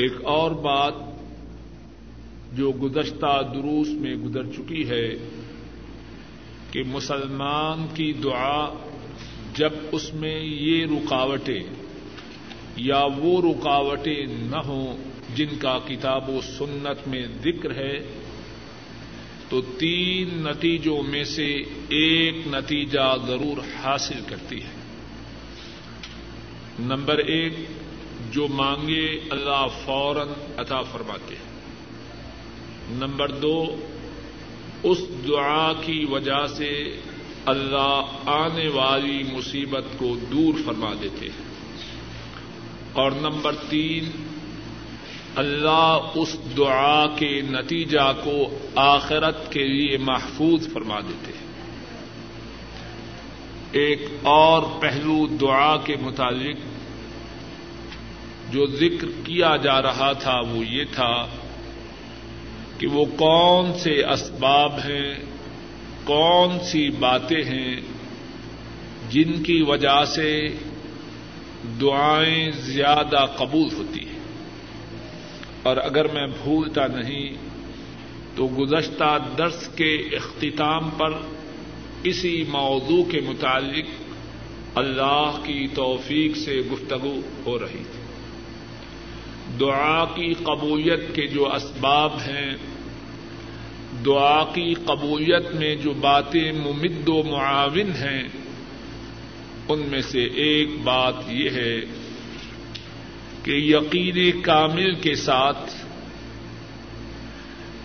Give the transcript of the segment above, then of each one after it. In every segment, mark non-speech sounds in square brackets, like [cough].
ایک اور بات جو گزشتہ دروس میں گزر چکی ہے کہ مسلمان کی دعا جب اس میں یہ رکاوٹیں یا وہ رکاوٹیں نہ ہوں جن کا کتاب و سنت میں ذکر ہے، تو تین نتیجوں میں سے ایک نتیجہ ضرور حاصل کرتی ہے۔ نمبر ایک جو مانگے اللہ فوراً عطا فرماتے ہیں نمبر دو، اس دعا کی وجہ سے اللہ آنے والی مصیبت کو دور فرما دیتے۔ ہیں اور نمبر تین، اللہ اس دعا کے نتیجہ کو آخرت کے لیے محفوظ فرما دیتے۔ ہیں ایک اور پہلو دعا کے متعلق جو ذکر کیا جا رہا تھا وہ یہ تھا کہ وہ کون سے اسباب ہیں، کون سی باتیں ہیں جن کی وجہ سے دعائیں زیادہ قبول ہوتی ہیں۔ اور اگر میں بھولتا نہیں تو گزشتہ درس کے اختتام پر اسی موضوع کے متعلق اللہ کی توفیق سے گفتگو ہو رہی تھی۔ دعا کی قبولیت کے جو اسباب ہیں، دعا کی قبولیت میں جو باتیں ممد و معاون ہیں، ان میں سے ایک بات یہ ہے کہ یقین کامل کے ساتھ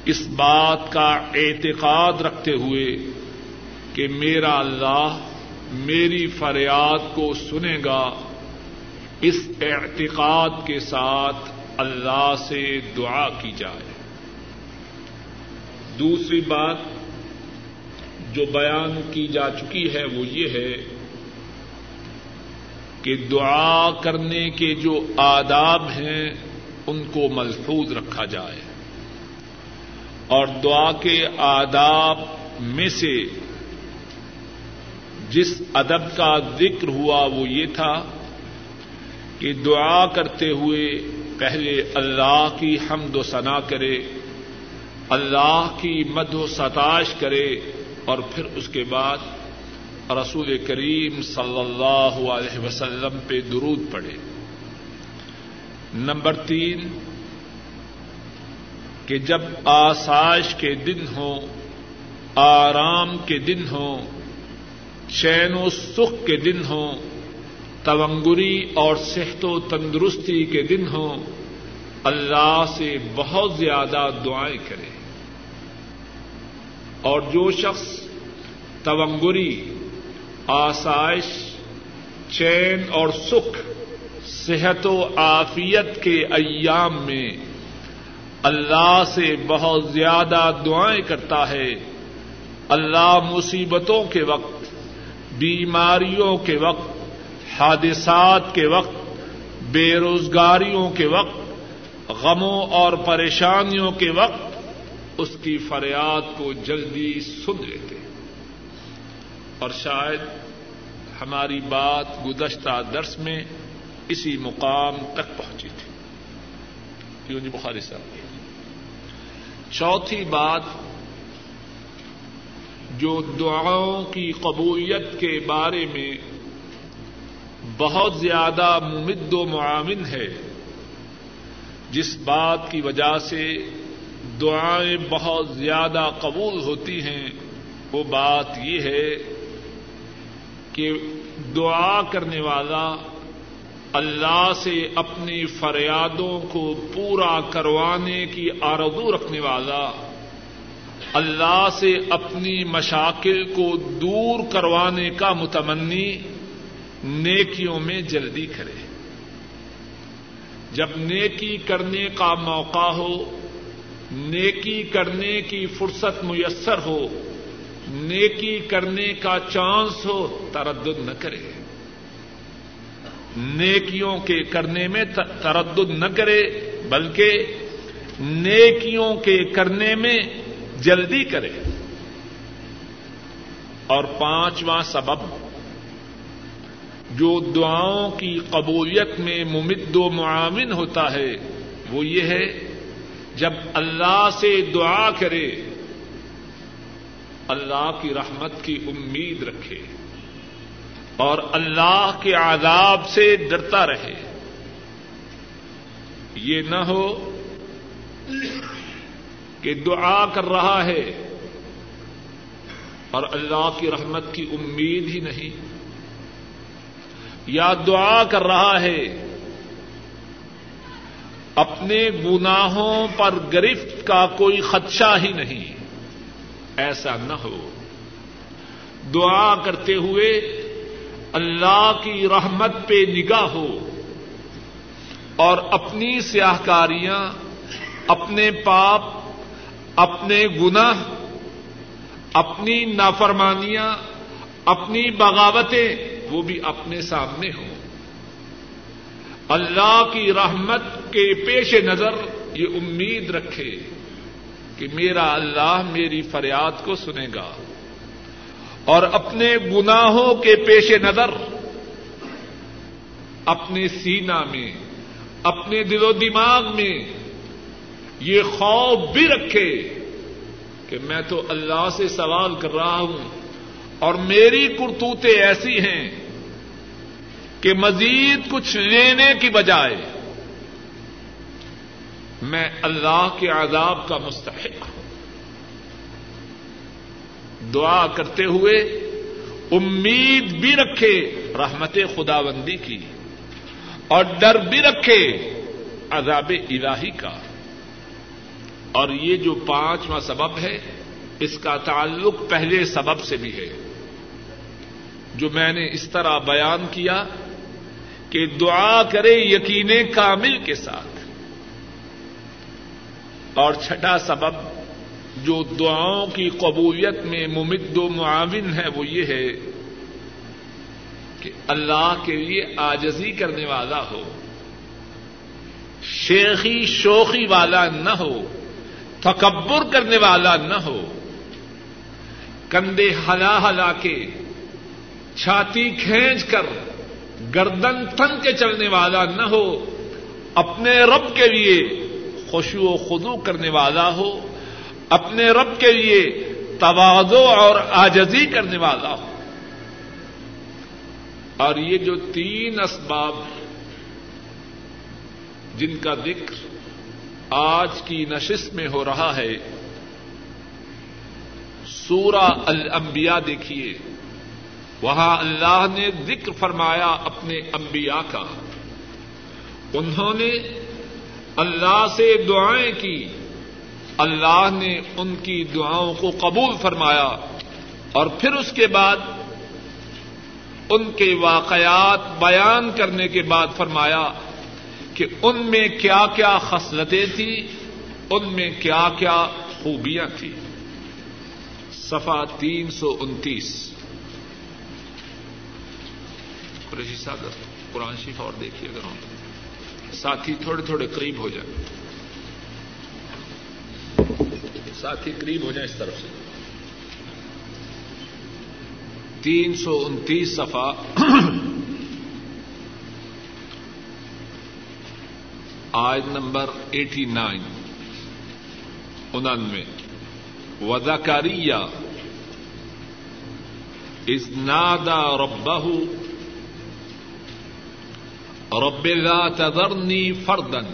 اس بات کا اعتقاد رکھتے ہوئے کہ میرا اللہ میری فریاد کو سنے گا اس اعتقاد کے ساتھ اللہ سے دعا کی جائے۔ دوسری بات جو بیان کی جا چکی ہے وہ یہ ہے کہ دعا کرنے کے جو آداب ہیں ان کو محفوظ رکھا جائے۔ اور دعا کے آداب میں سے جس ادب کا ذکر ہوا وہ یہ تھا کہ دعا کرتے ہوئے پہلے اللہ کی حمد و ثنا کرے، اللہ کی مد و ستاش کرے اور پھر اس کے بعد رسول کریم صلی اللہ علیہ وسلم پہ درود پڑے نمبر تین، کہ جب آسائش کے دن ہوں، آرام کے دن ہوں، چین و سکھ کے دن ہوں تونگری اور صحت و تندرستی کے دن ہوں، اللہ سے بہت زیادہ دعائیں کرے اور جو شخص تونگری آسائش، چین اور سکھ، صحت و عافیت کے ایام میں اللہ سے بہت زیادہ دعائیں کرتا ہے۔ اللہ مصیبتوں کے وقت، بیماریوں کے وقت حادثات کے وقت بے روزگاریوں کے وقت، غموں اور پریشانیوں کے وقت اس کی فریاد کو جلدی سن لیتے اور شاید ہماری بات گزشتہ درس میں اسی مقام تک پہنچی تھی۔ کیوں جی؟ بخاری صاحب۔ چوتھی بات، جو دعاؤں کی قبولیت کے بارے میں بہت زیادہ ممد و معاون ہے۔ جس بات کی وجہ سے دعائیں بہت زیادہ قبول ہوتی ہیں، وہ بات یہ ہے کہ دعا کرنے والا اللہ سے اپنی فریادوں کو پورا کروانے کی آرزو رکھنے والا، اللہ سے اپنی مشاکل کو دور کروانے کا متمنی نیکیوں میں جلدی کرے۔ جب نیکی کرنے کا موقع ہو، نیکی کرنے کی فرصت میسر ہو، نیکی کرنے کا چانس ہو، تردد نہ کرے۔ نیکیوں کے کرنے میں تردد نہ کرے، بلکہ نیکیوں کے کرنے میں جلدی کرے۔ اور پانچواں سبب جو دعاؤں کی قبولیت میں ممد و معاون ہوتا ہے، وہ یہ ہے، جب اللہ سے دعا کرے، اللہ کی رحمت کی امید رکھے اور اللہ کے عذاب سے ڈرتا رہے۔ یہ نہ ہو کہ دعا کر رہا ہے اور اللہ کی رحمت کی امید ہی نہیں۔ یا دعا کر رہا ہے، اپنے گناہوں پر گرفت کا کوئی خدشہ ہی نہیں۔ ایسا نہ ہو۔ دعا کرتے ہوئے اللہ کی رحمت پہ نگاہ ہو اور اپنی سیاہ کاریاں اپنے پاپ، اپنے گناہ، اپنی نافرمانیاں، اپنی بغاوتیں وہ بھی اپنے سامنے ہوں۔ اللہ کی رحمت کے پیش نظر یہ امید رکھے کہ میرا اللہ میری فریاد کو سنے گا اور اپنے گناہوں کے پیش نظر اپنے سینا میں، اپنے دل و دماغ میں یہ خوف بھی رکھے کہ میں تو اللہ سے سوال کر رہا ہوں۔ اور میری کرتوتیں ایسی ہیں کہ مزید کچھ لینے کی بجائے میں اللہ کے عذاب کا مستحق ہوں۔ دعا کرتے ہوئے امید بھی رکھے رحمت خدا بندی کی اور ڈر بھی رکھے عذاب الہی کا۔ اور یہ جو پانچواں سبب ہے، اس کا تعلق پہلے سبب سے بھی ہے۔ جو میں نے اس طرح بیان کیا کہ دعا کرے یقین کامل کے ساتھ۔ اور چھٹا سبب جو دعاؤں کی قبولیت میں ممد و معاون ہے وہ یہ ہے کہ اللہ کے لیے آجزی کرنے والا ہو، شیخی شوخی والا نہ ہو، تکبر کرنے والا نہ ہو، کندھے ہلا ہلا کے چھاتی کھینچ کر گردن تن کے چلنے والا نہ ہو، اپنے رب کے لیے خوشو و خدو کرنے والا ہو، اپنے رب کے لیے توازو اور آجزی کرنے والا ہو۔ اور یہ جو تین اسباب جن کا ذکر آج کی نشست میں ہو رہا ہے، سورہ الانبیاء دیکھیے۔ وہاں اللہ نے ذکر فرمایا اپنے انبیاء کا۔ انہوں نے اللہ سے دعائیں کی۔ اللہ نے ان کی دعاؤں کو قبول فرمایا۔ اور پھر اس کے بعد ان کے واقعات بیان کرنے کے بعد فرمایا کہ ان میں کیا کیا خصلتیں تھیں، ان میں کیا کیا خوبیاں تھیں۔ صفا تین سو انتیس۔ قریشی صاحب، قرآن شریف اور دیکھیے اگر ہوں ساتھی تھوڑے تھوڑے قریب ہو جائیں۔ ساتھی قریب ہو جائیں اس طرف سے۔ تین سو انتیس صفا آج نمبر ایٹی نائن۔ انانوے۔ وزاکاریہ از نادا ربہ رب لا تذرنی فردن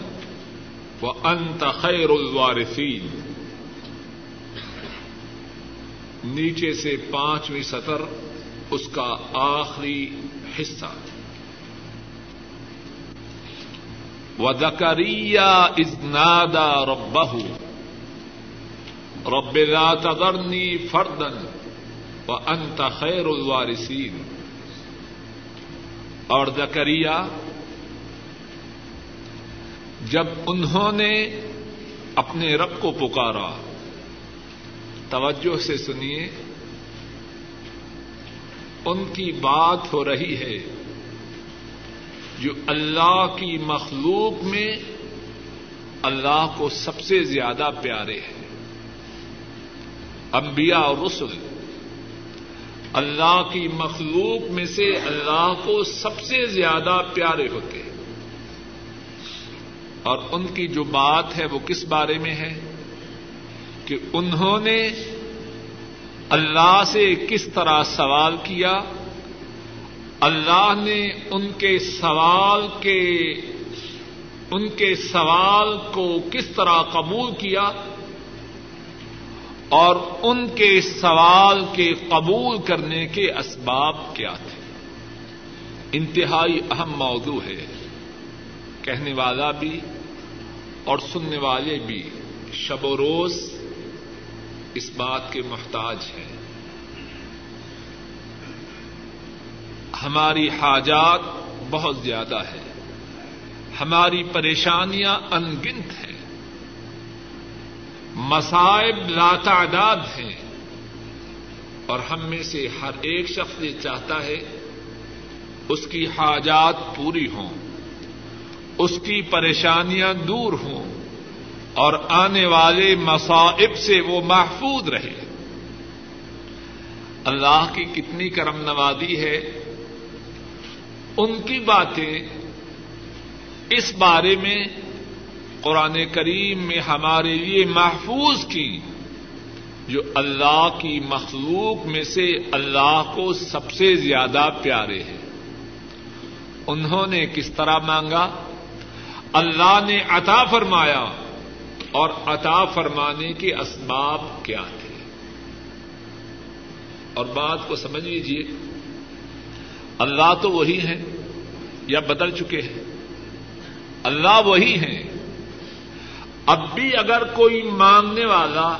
وانت خیر الوارثین نیچے سے پانچویں سطر اس کا آخری حصہ۔ وزکریہ از نادا ربہ رب لا تذرنی فردن وانت خیر الوارثین اور زکریہ جب انہوں نے اپنے رب کو پکارا، توجہ سے سنیے، ان کی بات ہو رہی ہے جو اللہ کی مخلوق میں اللہ کو سب سے زیادہ پیارے ہیں۔ انبیاء اور رسل اللہ کی مخلوق میں سے اللہ کو سب سے زیادہ پیارے ہوتے ہیں۔ اور ان کی جو بات ہے وہ کس بارے میں ہے کہ انہوں نے اللہ سے کس طرح سوال کیا؟ اللہ نے ان کے سوال کے ان کے سوال کو کس طرح قبول کیا اور ان کے سوال کے قبول کرنے کے اسباب کیا تھے؟ انتہائی اہم موضوع ہے۔ کہنے والا بھی اور سننے والے بھی شب و روز اس بات کے محتاج ہیں۔ ہماری حاجات بہت زیادہ ہے ہماری پریشانیاں انگنت ہیں۔ مسائب لاتعداد ہیں۔ اور ہم میں سے ہر ایک شخص یہ چاہتا ہے اس کی حاجات پوری ہوں۔ اس کی پریشانیاں دور ہوں اور آنے والے مصائب سے وہ محفوظ رہے۔ اللہ کی کتنی کرم نوازی ہے۔ ان کی باتیں اس بارے میں قرآن کریم میں ہمارے لیے محفوظ کی جو اللہ کی مخلوق میں سے اللہ کو سب سے زیادہ پیارے ہیں۔ انہوں نے کس طرح مانگا؟ اللہ نے عطا فرمایا اور عطا فرمانے کے اسباب کیا تھے؟ اور بات کو سمجھ لیجیے اللہ تو وہی ہے یا بدل چکے ہیں؟ اللہ وہی ہے اب بھی اگر کوئی مانگنے والا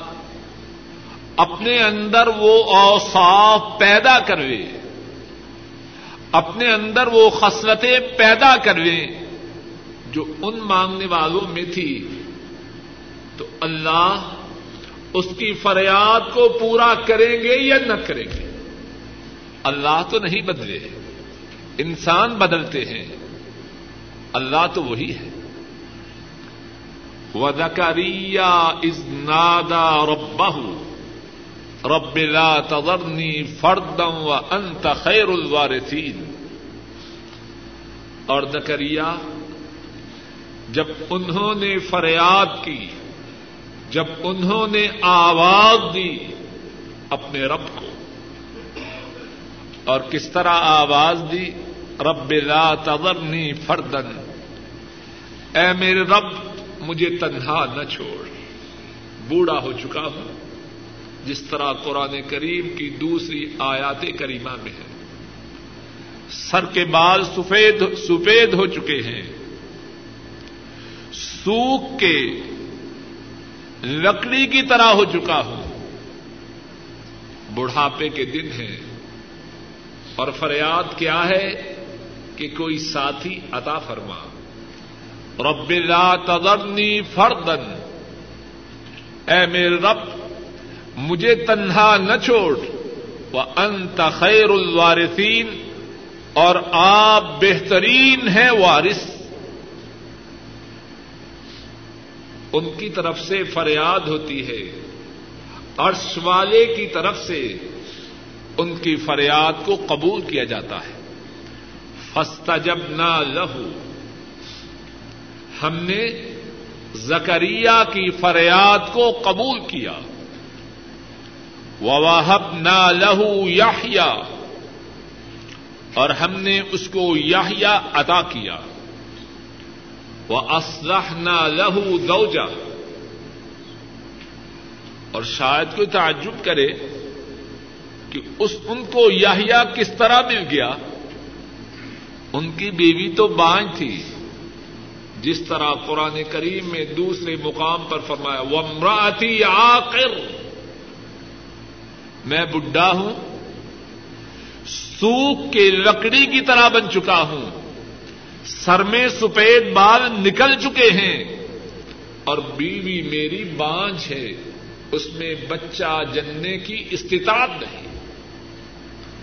اپنے اندر وہ اوصاف پیدا کروے، اپنے اندر وہ خصلتیں پیدا کروے جو ان مانگنے والوں میں تھی۔ تو اللہ اس کی فریاد کو پورا کریں گے یا نہ کریں گے؟ اللہ تو نہیں بدلے انسان بدلتے ہیں۔ اللہ تو وہی ہے۔ وزکریا از نادا ربہ رب لا تذرنی فردم و انت خیر الوارثین اور زکریا جب انہوں نے فریاد کی، جب انہوں نے آواز دی اپنے رب کو، اور کس طرح آواز دی؟ رب لا تذرنی فردن اے میرے رب، مجھے تنہا نہ چھوڑ، بوڑھا ہو چکا ہوں، جس طرح قرآن کریم کی دوسری آیات کریمہ میں ہے۔ سر کے بال سفید سفید ہو چکے ہیں۔ سوکھ کے لکڑی کی طرح ہو چکا ہوں۔ بڑھاپے کے دن ہیں اور فریاد کیا ہے کہ کوئی ساتھی عطا فرما۔ رب لا تذرنی فردن اے میرے رب، مجھے تنہا نہ چھوڑ۔ وہ انت خیر الوارثین اور آپ بہترین ہیں وارث۔ ان کی طرف سے فریاد ہوتی ہے۔ عرش والے کی طرف سے ان کی فریاد کو قبول کیا جاتا ہے۔ فستا جب نہ لہو ہم نے زکریا کی فریاد کو قبول کیا۔ وواہب نہ لہو یاہیا اور ہم نے اس کو یاہیا عطا کیا۔ وہ اسلح نہ لہو دوجا اور شاید کوئی تعجب کرے کہ اس ان کو یاہیا کس طرح مل گیا۔ ان کی بیوی تو بانج تھی۔ جس طرح قرآن کریم میں دوسرے مقام پر فرمایا وہ امراتی آخر میں بڈھا ہوں، سوکھ کے لکڑی کی طرح بن چکا ہوں۔ سر میں سفید بال نکل چکے ہیں اور بیوی میری بانج ہے، اس میں بچہ جننے کی استطاعت نہیں۔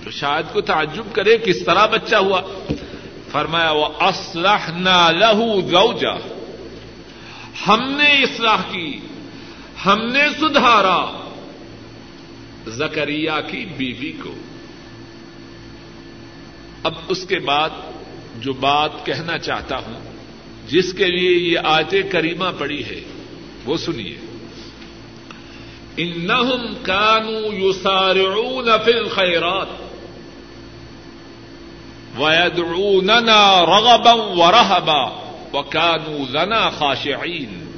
تو شاید کو تعجب کرے کس طرح بچہ ہوا۔ فرمایا وہ اسلح نہ لہو گوجا ہم نے اصلاح کی، ہم نے سدھارا۔ زکریا کی بیوی کو۔ اب اس کے بعد جو بات کہنا چاہتا ہوں، جس کے لیے یہ آیت کریمہ پڑی ہے، وہ سنیے۔ انہم کانو یسارعون فی الخیرات ویدعوننا رغبا ورہبا وکانو لنا خاشعین۔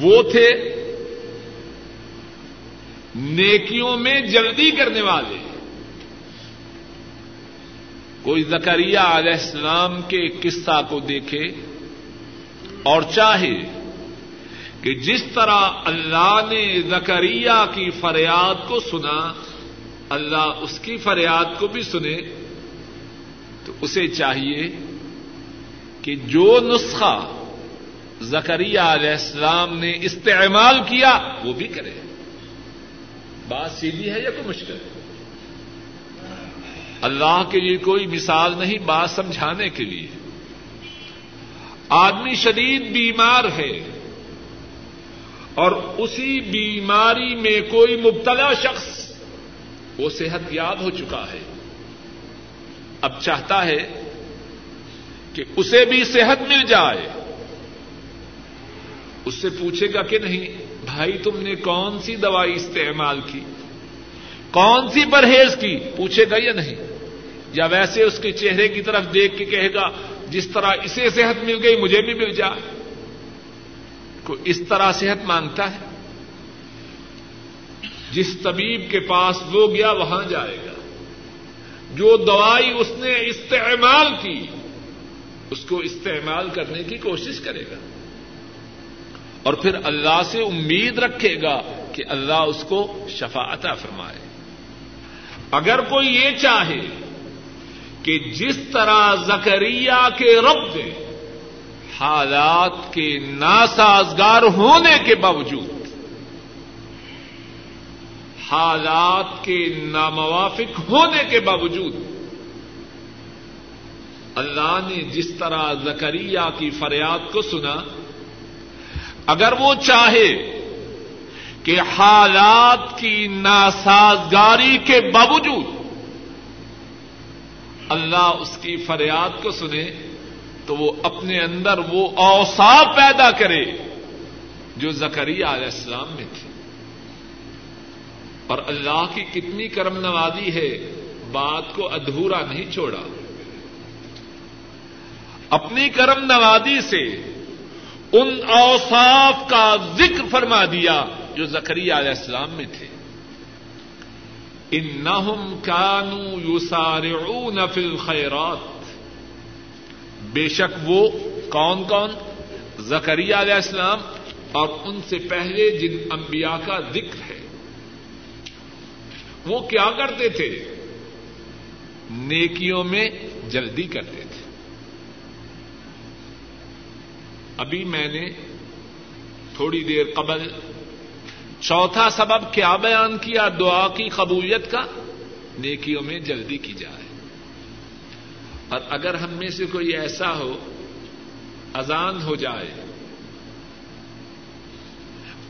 وہ تھے نیکیوں میں جلدی کرنے والے۔ کوئی زکریہ علیہ السلام کے قصہ کو دیکھے اور چاہے کہ جس طرح اللہ نے زکریہ کی فریاد کو سنا، اللہ اس کی فریاد کو بھی سنے، تو اسے چاہیے کہ جو نسخہ زکریہ علیہ السلام نے استعمال کیا، وہ بھی کرے۔ بات سیدھی ہے یا کوئی مشکل؟ ہے اللہ کے لیے کوئی مثال نہیں بات سمجھانے کے لیے۔ آدمی شدید بیمار ہے اور اسی بیماری میں کوئی مبتلا شخص وہ صحت یاب ہو چکا ہے۔ اب چاہتا ہے کہ اسے بھی صحت مل جائے۔ اس سے پوچھے گا کہ نہیں، بھائی تم نے کون سی دوائی استعمال کی؟ کون سی پرہیز کی؟ پوچھے گا یا نہیں؟ یا ویسے اس کے چہرے کی طرف دیکھ کے کہے گا، جس طرح اسے صحت مل گئی، مجھے بھی مل جائے۔ کوئی اس طرح صحت مانگتا ہے؟ جس طبیب کے پاس وہ گیا، وہاں جائے گا۔ جو دوائی اس نے استعمال کی، اس کو استعمال کرنے کی کوشش کرے گا۔ اور پھر اللہ سے امید رکھے گا کہ اللہ اس کو شفا عطا فرمائے۔ اگر کوئی یہ چاہے کہ جس طرح زکریہ کے رب حالات کے ناسازگار ہونے کے باوجود حالات کے ناموافق ہونے کے باوجود اللہ نے جس طرح زکریہ کی فریاد کو سنا، اگر وہ چاہے کہ حالات کی ناسازگاری کے باوجود اللہ اس کی فریاد کو سنے تو وہ اپنے اندر وہ اوساف پیدا کرے جو زکری علیہ السلام میں تھے۔ اور اللہ کی کتنی کرم نوازی ہے، بات کو ادھورا نہیں چھوڑا۔ اپنی کرم نوازی سے ان اوصاف کا ذکر فرما دیا جو زکری علیہ السلام میں تھے۔ ان کانو یو سارے فل خیرات بے شک وہ کون کون؟ زکری علیہ السلام اور ان سے پہلے جن انبیاء کا ذکر ہے۔ وہ کیا کرتے تھے؟ نیکیوں میں جلدی کرتے تھے۔ ابھی میں نے تھوڑی دیر قبل چوتھا سبب کیا بیان کیا؟ دعا کی قبولیت کا؟ نیکیوں میں جلدی کی جائے۔ اور اگر ہم میں سے کوئی ایسا ہو، اذان ہو جائے،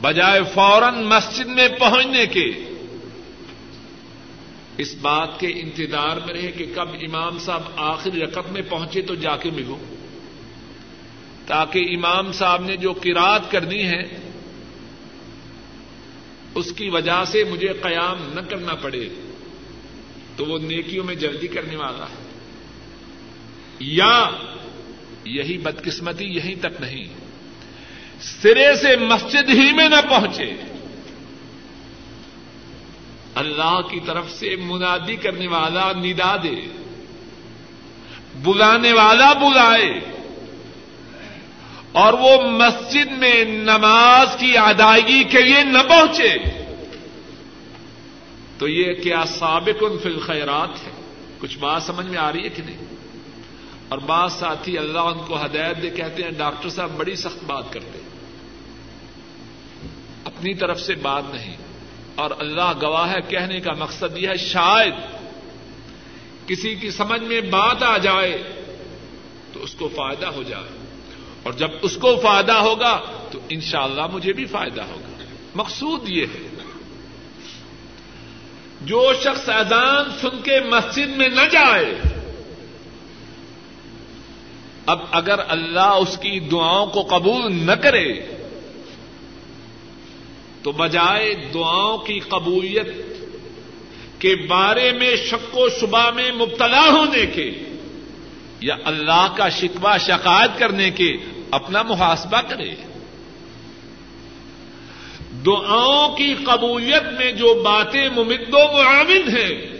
بجائے فوراً مسجد میں پہنچنے کے، اس بات کے انتظار میں رہے کہ کب امام صاحب آخری رقم میں پہنچے تو جا کے ملو تاکہ امام صاحب نے جو کراط کرنی ہے اس کی وجہ سے مجھے قیام نہ کرنا پڑے تو وہ نیکیوں میں جلدی کرنے والا ہے۔ یا یہی بدقسمتی یہیں تک نہیں، سرے سے مسجد ہی میں نہ پہنچے۔ اللہ کی طرف سے منادی کرنے والا ندا دے، بلانے والا بلائے۔ اور وہ مسجد میں نماز کی ادائیگی کے لیے نہ پہنچے۔ تو یہ کیا سابق ان فل خیرات ہے؟ کچھ بات سمجھ میں آ رہی ہے کہ نہیں؟ اور بعض ساتھی اللہ ان کو ہدایت دے کہتے ہیں، ڈاکٹر صاحب بڑی سخت بات کرتے اپنی طرف سے بات نہیں۔ اور اللہ گواہ ہے، کہنے کا مقصد یہ ہے، شاید کسی کی سمجھ میں بات آ جائے تو اس کو فائدہ ہو جائے۔ اور جب اس کو فائدہ ہوگا تو انشاءاللہ مجھے بھی فائدہ ہوگا۔ مقصود یہ ہے، جو شخص اذان سن کے مسجد میں نہ جائے، اب اگر اللہ اس کی دعاؤں کو قبول نہ کرے، تو بجائے دعاؤں کی قبولیت کے بارے میں شک و شبہ میں مبتلا ہونے کے یا اللہ کا شکوہ شکایت کرنے کے اپنا محاسبہ کرے۔ دعاؤں کی قبولیت میں جو باتیں ممد و معاون ہیں،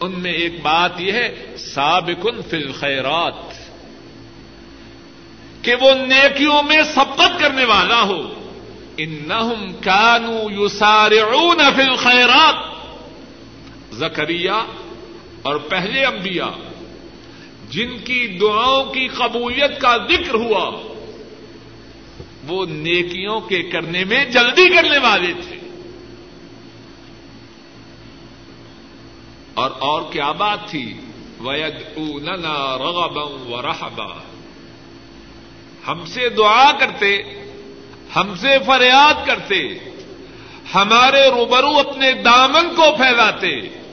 ان میں ایک بات یہ ہے، سابقن فی الخیرات، کہ وہ نیکیوں میں سبقت کرنے والا ہو۔ انہم کانو یسارعون فی الخیرات زکریہ اور پہلے انبیاء۔ جن کی دعاؤں کی قبولیت کا ذکر ہوا، وہ نیکیوں کے کرنے میں جلدی کرنے والے تھے۔ اور اور کیا بات تھی؟ وید اوننا رغبم و رحبا ہم سے دعا کرتے، ہم سے فریاد کرتے، ہمارے روبرو اپنے دامن کو پھیلاتے۔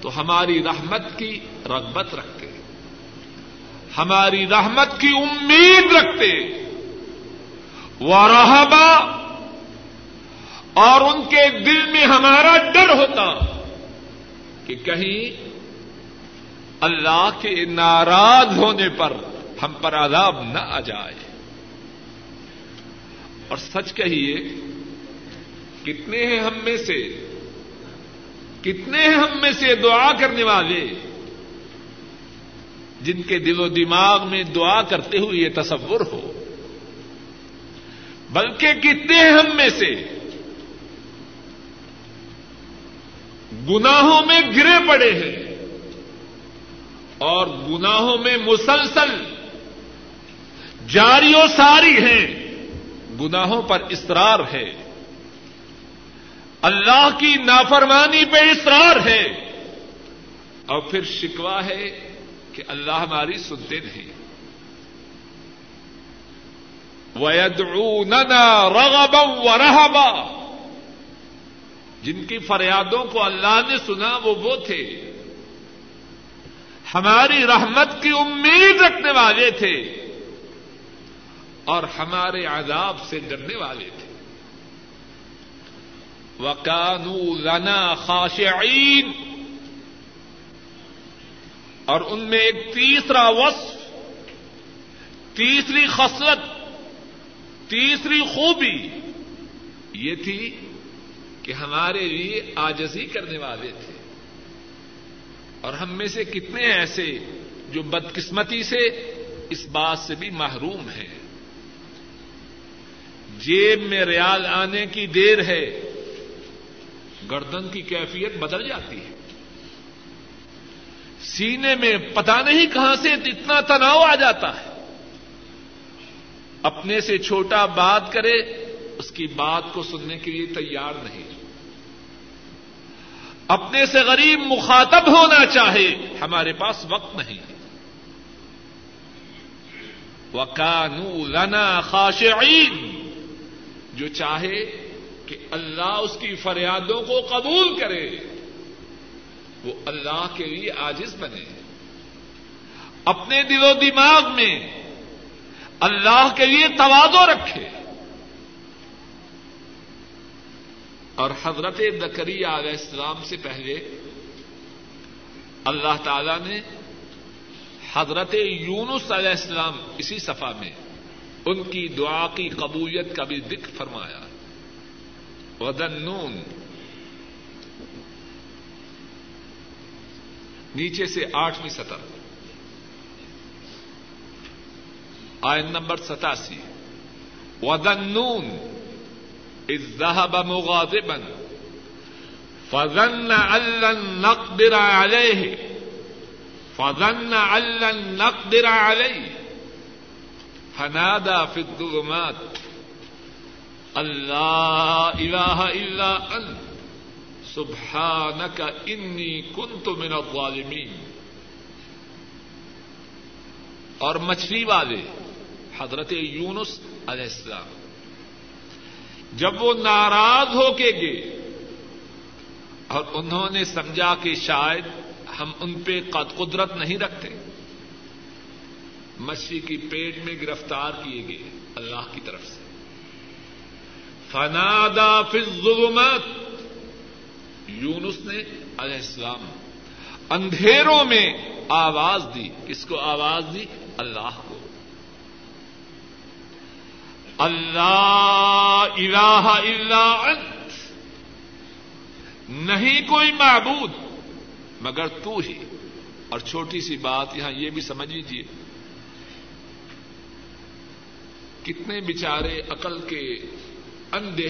تو ہماری رحمت کی رغبت رکھتے ہماری رحمت کی امید رکھتے وہ رحبا اور ان کے دل میں ہمارا ڈر ہوتا کہ کہیں اللہ کے ناراض ہونے پر ہم پر عذاب نہ آ جائے۔ اور سچ کہیے، کتنے ہیں ہم میں سے کتنے ہیں ہم میں سے دعا کرنے والے جن کے دل و دماغ میں دعا کرتے ہوئے یہ تصور ہو۔ بلکہ کتنے ہیں ہم میں سے گناہوں میں گرے پڑے ہیں اور گناہوں میں مسلسل جاری و ساری ہیں، گناہوں پر اصرار ہے۔ اللہ کی نافرمانی پہ اصرار ہے۔ اور پھر شکوا ہے کہ اللہ ہماری سنتے نہیں۔ وَيَدْعُونَنَا رَغَبًا وَرَهَبًا جن کی فریادوں کو اللہ نے سنا وہ وہ تھے۔ ہماری رحمت کی امید رکھنے والے تھے۔ اور ہمارے عذاب سے ڈرنے والے تھے۔ وَكَانُوا لَنَا خَاشِعِينَ۔ اور ان میں ایک تیسرا وصف، تیسری خصلت، تیسری خوبی یہ تھی کہ ہمارے لیے آجزی کرنے والے تھے۔ اور ہم میں سے کتنے ایسے جو بدقسمتی سے اس بات سے بھی محروم ہیں۔ جیب میں ریال آنے کی دیر ہے۔ گردن کی کیفیت بدل جاتی ہے۔ سینے میں پتا نہیں کہاں سے اتنا تناؤ آ جاتا ہے۔ اپنے سے چھوٹا بات کرے، اس کی بات کو سننے کے لیے تیار نہیں۔ اپنے سے غریب مخاطب ہونا چاہے، ہمارے پاس وقت نہیں۔ وکانو لنا خاشعین جو چاہے کہ اللہ اس کی فریادوں کو قبول کرے، وہ اللہ کے لیے آجز بنے۔ اپنے دل و دماغ میں اللہ کے لیے توازو رکھے۔ اور حضرت دکری علیہ السلام سے پہلے اللہ تعالی نے حضرت یونس علیہ السلام اسی صفحہ میں ان کی دعا کی قبولیت کا بھی ذکر فرمایا۔ ودنون نیچے سے آٹھویں سطح۔ آئن نمبر ستاسی۔ ودنون اذ ذهب مغاضبا۔ فظن ان لن نقدر عليه۔ فظن ان لن نقدر عليه۔ فنادى في الظلمات۔ اللہ الہ الا انت، سبحانک انی کنت من الظالمین۔ اور مچھلی والے، حضرت یونس علیہ السلام۔ جب وہ ناراض ہو کے گئے، اور انہوں نے سمجھا کہ شاید ہم ان پہ قدرت نہیں رکھتے، مچھلی کی پیٹ میں گرفتار کیے گئے اللہ کی طرف سے۔ فنادا الظلمات یونس نے علیہ السلام اندھیروں میں آواز دی۔ کس کو آواز دی؟ اللہ کو۔ اللہ الہ الا انت۔ نہیں کوئی معبود، مگر تو ہی۔ اور چھوٹی سی بات یہاں یہ بھی سمجھ لیجیے کتنے بچارے عقل کے اندھے،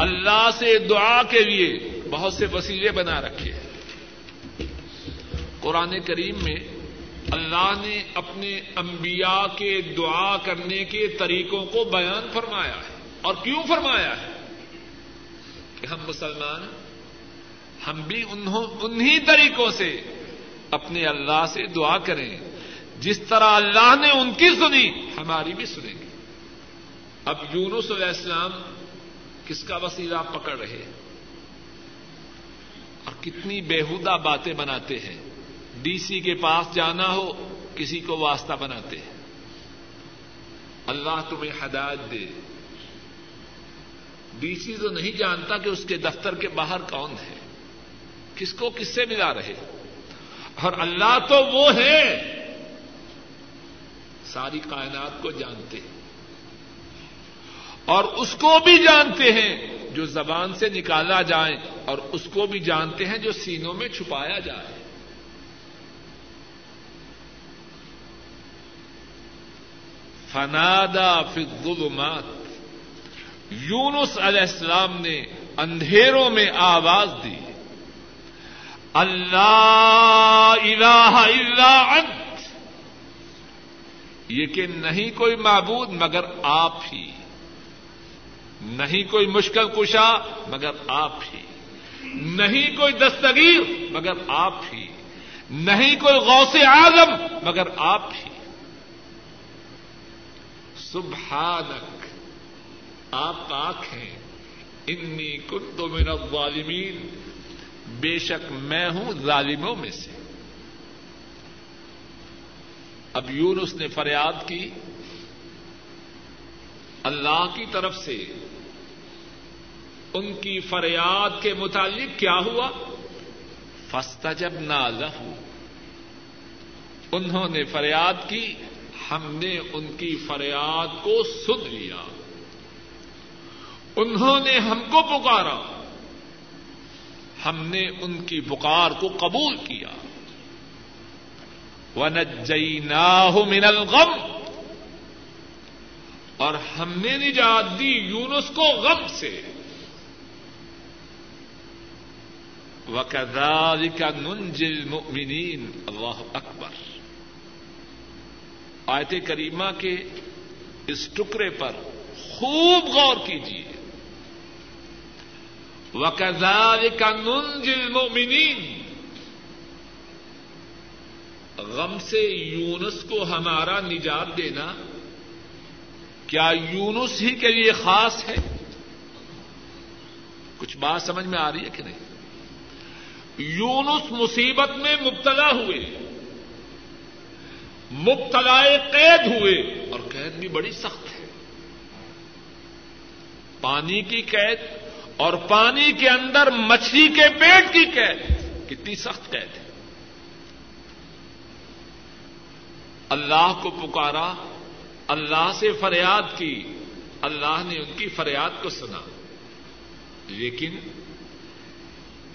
اللہ سے دعا کے لیے بہت سے وسیلے بنا رکھے ہیں۔ قرآن کریم میں اللہ نے اپنے انبیاء کے دعا کرنے کے طریقوں کو بیان فرمایا ہے۔ اور کیوں فرمایا ہے؟ کہ ہم مسلمان ہم بھی انہیں طریقوں سے اپنے اللہ سے دعا کریں۔ جس طرح اللہ نے ان کی سنی، ہماری بھی سنیں گے۔ اب یونس علیہ السلام کس کا وسیلہ پکڑ رہے اور کتنی بےحدہ باتیں بناتے ہیں۔ ڈی سی کے پاس جانا ہو، کسی کو واسطہ بناتے ہیں۔ اللہ تمہیں ہدایت دے۔ ڈی سی تو نہیں جانتا کہ اس کے دفتر کے باہر کون ہے۔ کس کو کس سے ملا رہے؟ اور اللہ تو وہ ہے ساری کائنات کو جانتے ہیں۔ اور اس کو بھی جانتے ہیں جو زبان سے نکالا جائے اور اس کو بھی جانتے ہیں جو سینوں میں چھپایا جائے۔ فنادا الظلمات۔ یونس علیہ السلام نے اندھیروں میں آواز دی۔ اللہ الہ الا انت۔ یہ کہ نہیں کوئی معبود مگر آپ ہی۔ نہیں کوئی مشکل کشا، مگر آپ ہی۔ نہیں کوئی دستگیر، مگر آپ ہی۔ نہیں کوئی غوث اعظم، مگر آپ ہی۔ سبحانک، آپ پاک ہیں۔ انی کنت من الظالمین۔ بے شک میں ہوں ظالموں میں سے۔ اب یونس نے فریاد کی، اللہ کی طرف سے ان کی فریاد کے متعلق کیا ہوا؟ فستا جب انہوں نے فریاد کی، ہم نے ان کی فریاد کو سن لیا۔ انہوں نے ہم کو پکارا۔ ہم نے ان کی پکار کو قبول کیا۔ ونجیناہ من الغم۔ اور ہم نے نجات دی یونس کو غم سے۔ وکذالک ننجی المؤمنین اللہ اکبر۔ آیت کریمہ کے اس ٹکڑے پر خوب غور کیجیے وکزال کا ننجل مومنین غم سے یونس کو ہمارا نجات دینا۔ کیا یونس ہی کے لیے خاص ہے؟ کچھ بات سمجھ میں آ رہی ہے کہ نہیں؟ یونس مصیبت میں مبتلا ہوئے مبتلا قید ہوئے، اور قید بھی بڑی سخت ہے۔ پانی کی قید اور پانی کے اندر مچھلی کے پیٹ کی قید، کتنی سخت قید ہے۔ اللہ کو پکارا، اللہ سے فریاد کی، اللہ نے ان کی فریاد کو سنا۔ لیکن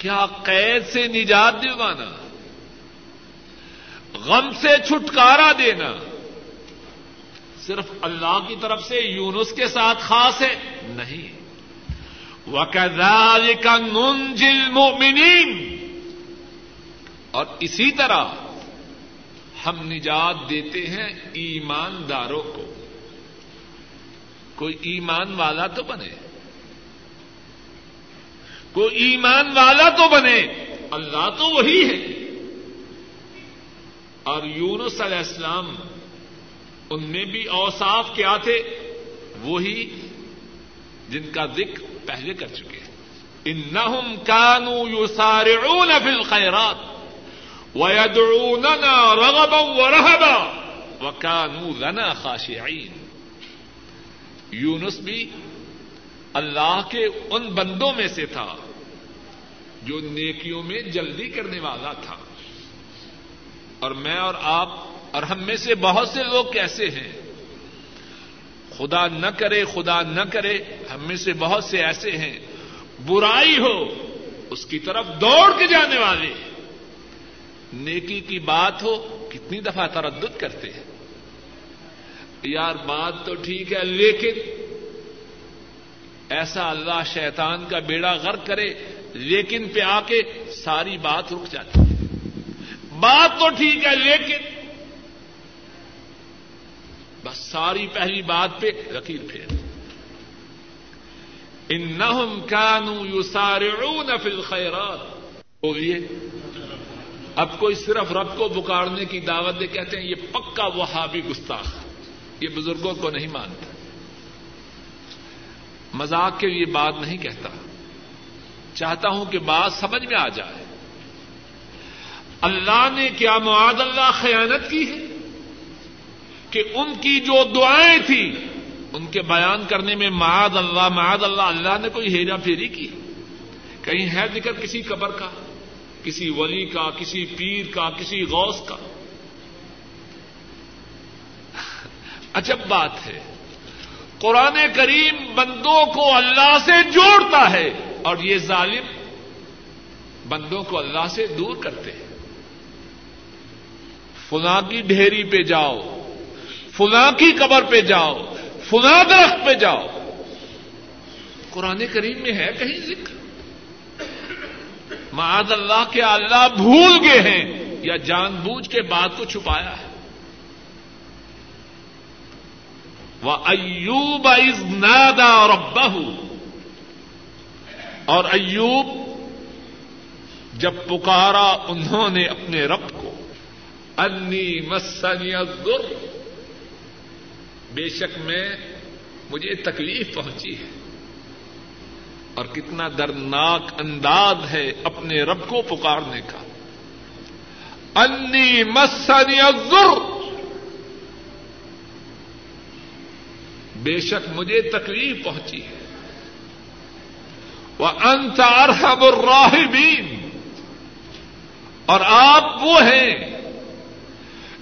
کیا قید سے نجات دلوانا؟ غم سے چھٹکارا دینا؟ صرف اللہ کی طرف سے، یونس کے ساتھ خاص ہے؟ نہیں۔ وکال کا ننجل اور اسی طرح ہم نجات دیتے ہیں ایمانداروں کو۔ کوئی ایمان والا تو بنے۔ کوئی ایمان والا تو بنے۔ اللہ تو وہی ہے۔ اور یونس علیہ السلام، ان میں بھی اوصاف کیا تھے؟ وہی جن کا ذکر پہلے کر چکے ہیں۔ انہم کانو یسارعون فی الخیرات وَيَدْعُونَنَا رَغَبًا وَرَهَبًا وَكَانُوا لَنَا خَاشِعِينَ یونس بھی اللہ کے ان بندوں میں سے تھا جو نیکیوں میں جلدی کرنے والا تھا۔ اور میں اور آپ اور ہم میں سے بہت سے لوگ کیسے ہیں؟ خدا نہ کرے، خدا نہ کرے، ہم میں سے بہت سے ایسے ہیں۔ برائی ہو، اس کی طرف دوڑ کے جانے والے۔ نیکی کی بات ہو، کتنی دفعہ تردد کرتے ہیں۔ یار، بات تو ٹھیک ہے، لیکن ایسا اللہ شیطان کا بیڑا غرق کرے، لیکن پہ آ کے ساری بات رک جاتی۔ ہے بات تو ٹھیک ہے، لیکن بس ساری پہلی بات پہ لکیر پھیر ان نہم کانو یو سارے فل خیرات بولیے اب کوئی صرف رب کو بکارنے کی دعوت دے، کہتے ہیں یہ پکا وہابی گستاخ، یہ بزرگوں کو نہیں مانتا۔ مذاق کے لیے بات نہیں کہتا۔ چاہتا ہوں کہ بات سمجھ میں آ جائے۔ اللہ نے کیا معاد اللہ خیانت کی ہے؟ کہ ان کی جو دعائیں تھیں، ان کے بیان کرنے میں معاد اللہ معاد اللہ اللہ نے کوئی ہیرا پھیری کی؟ کہیں ہے ذکر کسی قبر کا، کسی ولی کا، کسی پیر کا، کسی غوث کا؟ [laughs] عجب بات ہے۔ قرآن کریم بندوں کو اللہ سے جوڑتا ہے اور یہ ظالم بندوں کو اللہ سے دور کرتے ہیں۔ فلاں کی ڈھیری پہ جاؤ، فلاں کی قبر پہ جاؤ، فلاں درخت پہ جاؤ۔ قرآن کریم میں ہے کہیں ذکر۔ معاذ اللہ کے اللہ بھول گئے ہیں یا جان بوجھ کے بات کو چھپایا ہے؟ وہ ایوب از نادا اور بہو اور ایوب جب پکارا انہوں نے اپنے رب کو انی مسنی گر بے شک میں، مجھے تکلیف پہنچی ہے۔ اور کتنا درناک انداز ہے اپنے رب کو پکارنے کا۔ انی مسنی گر بے شک مجھے تکلیف پہنچی ہے۔ وہ انت ارحم اور آپ وہ ہیں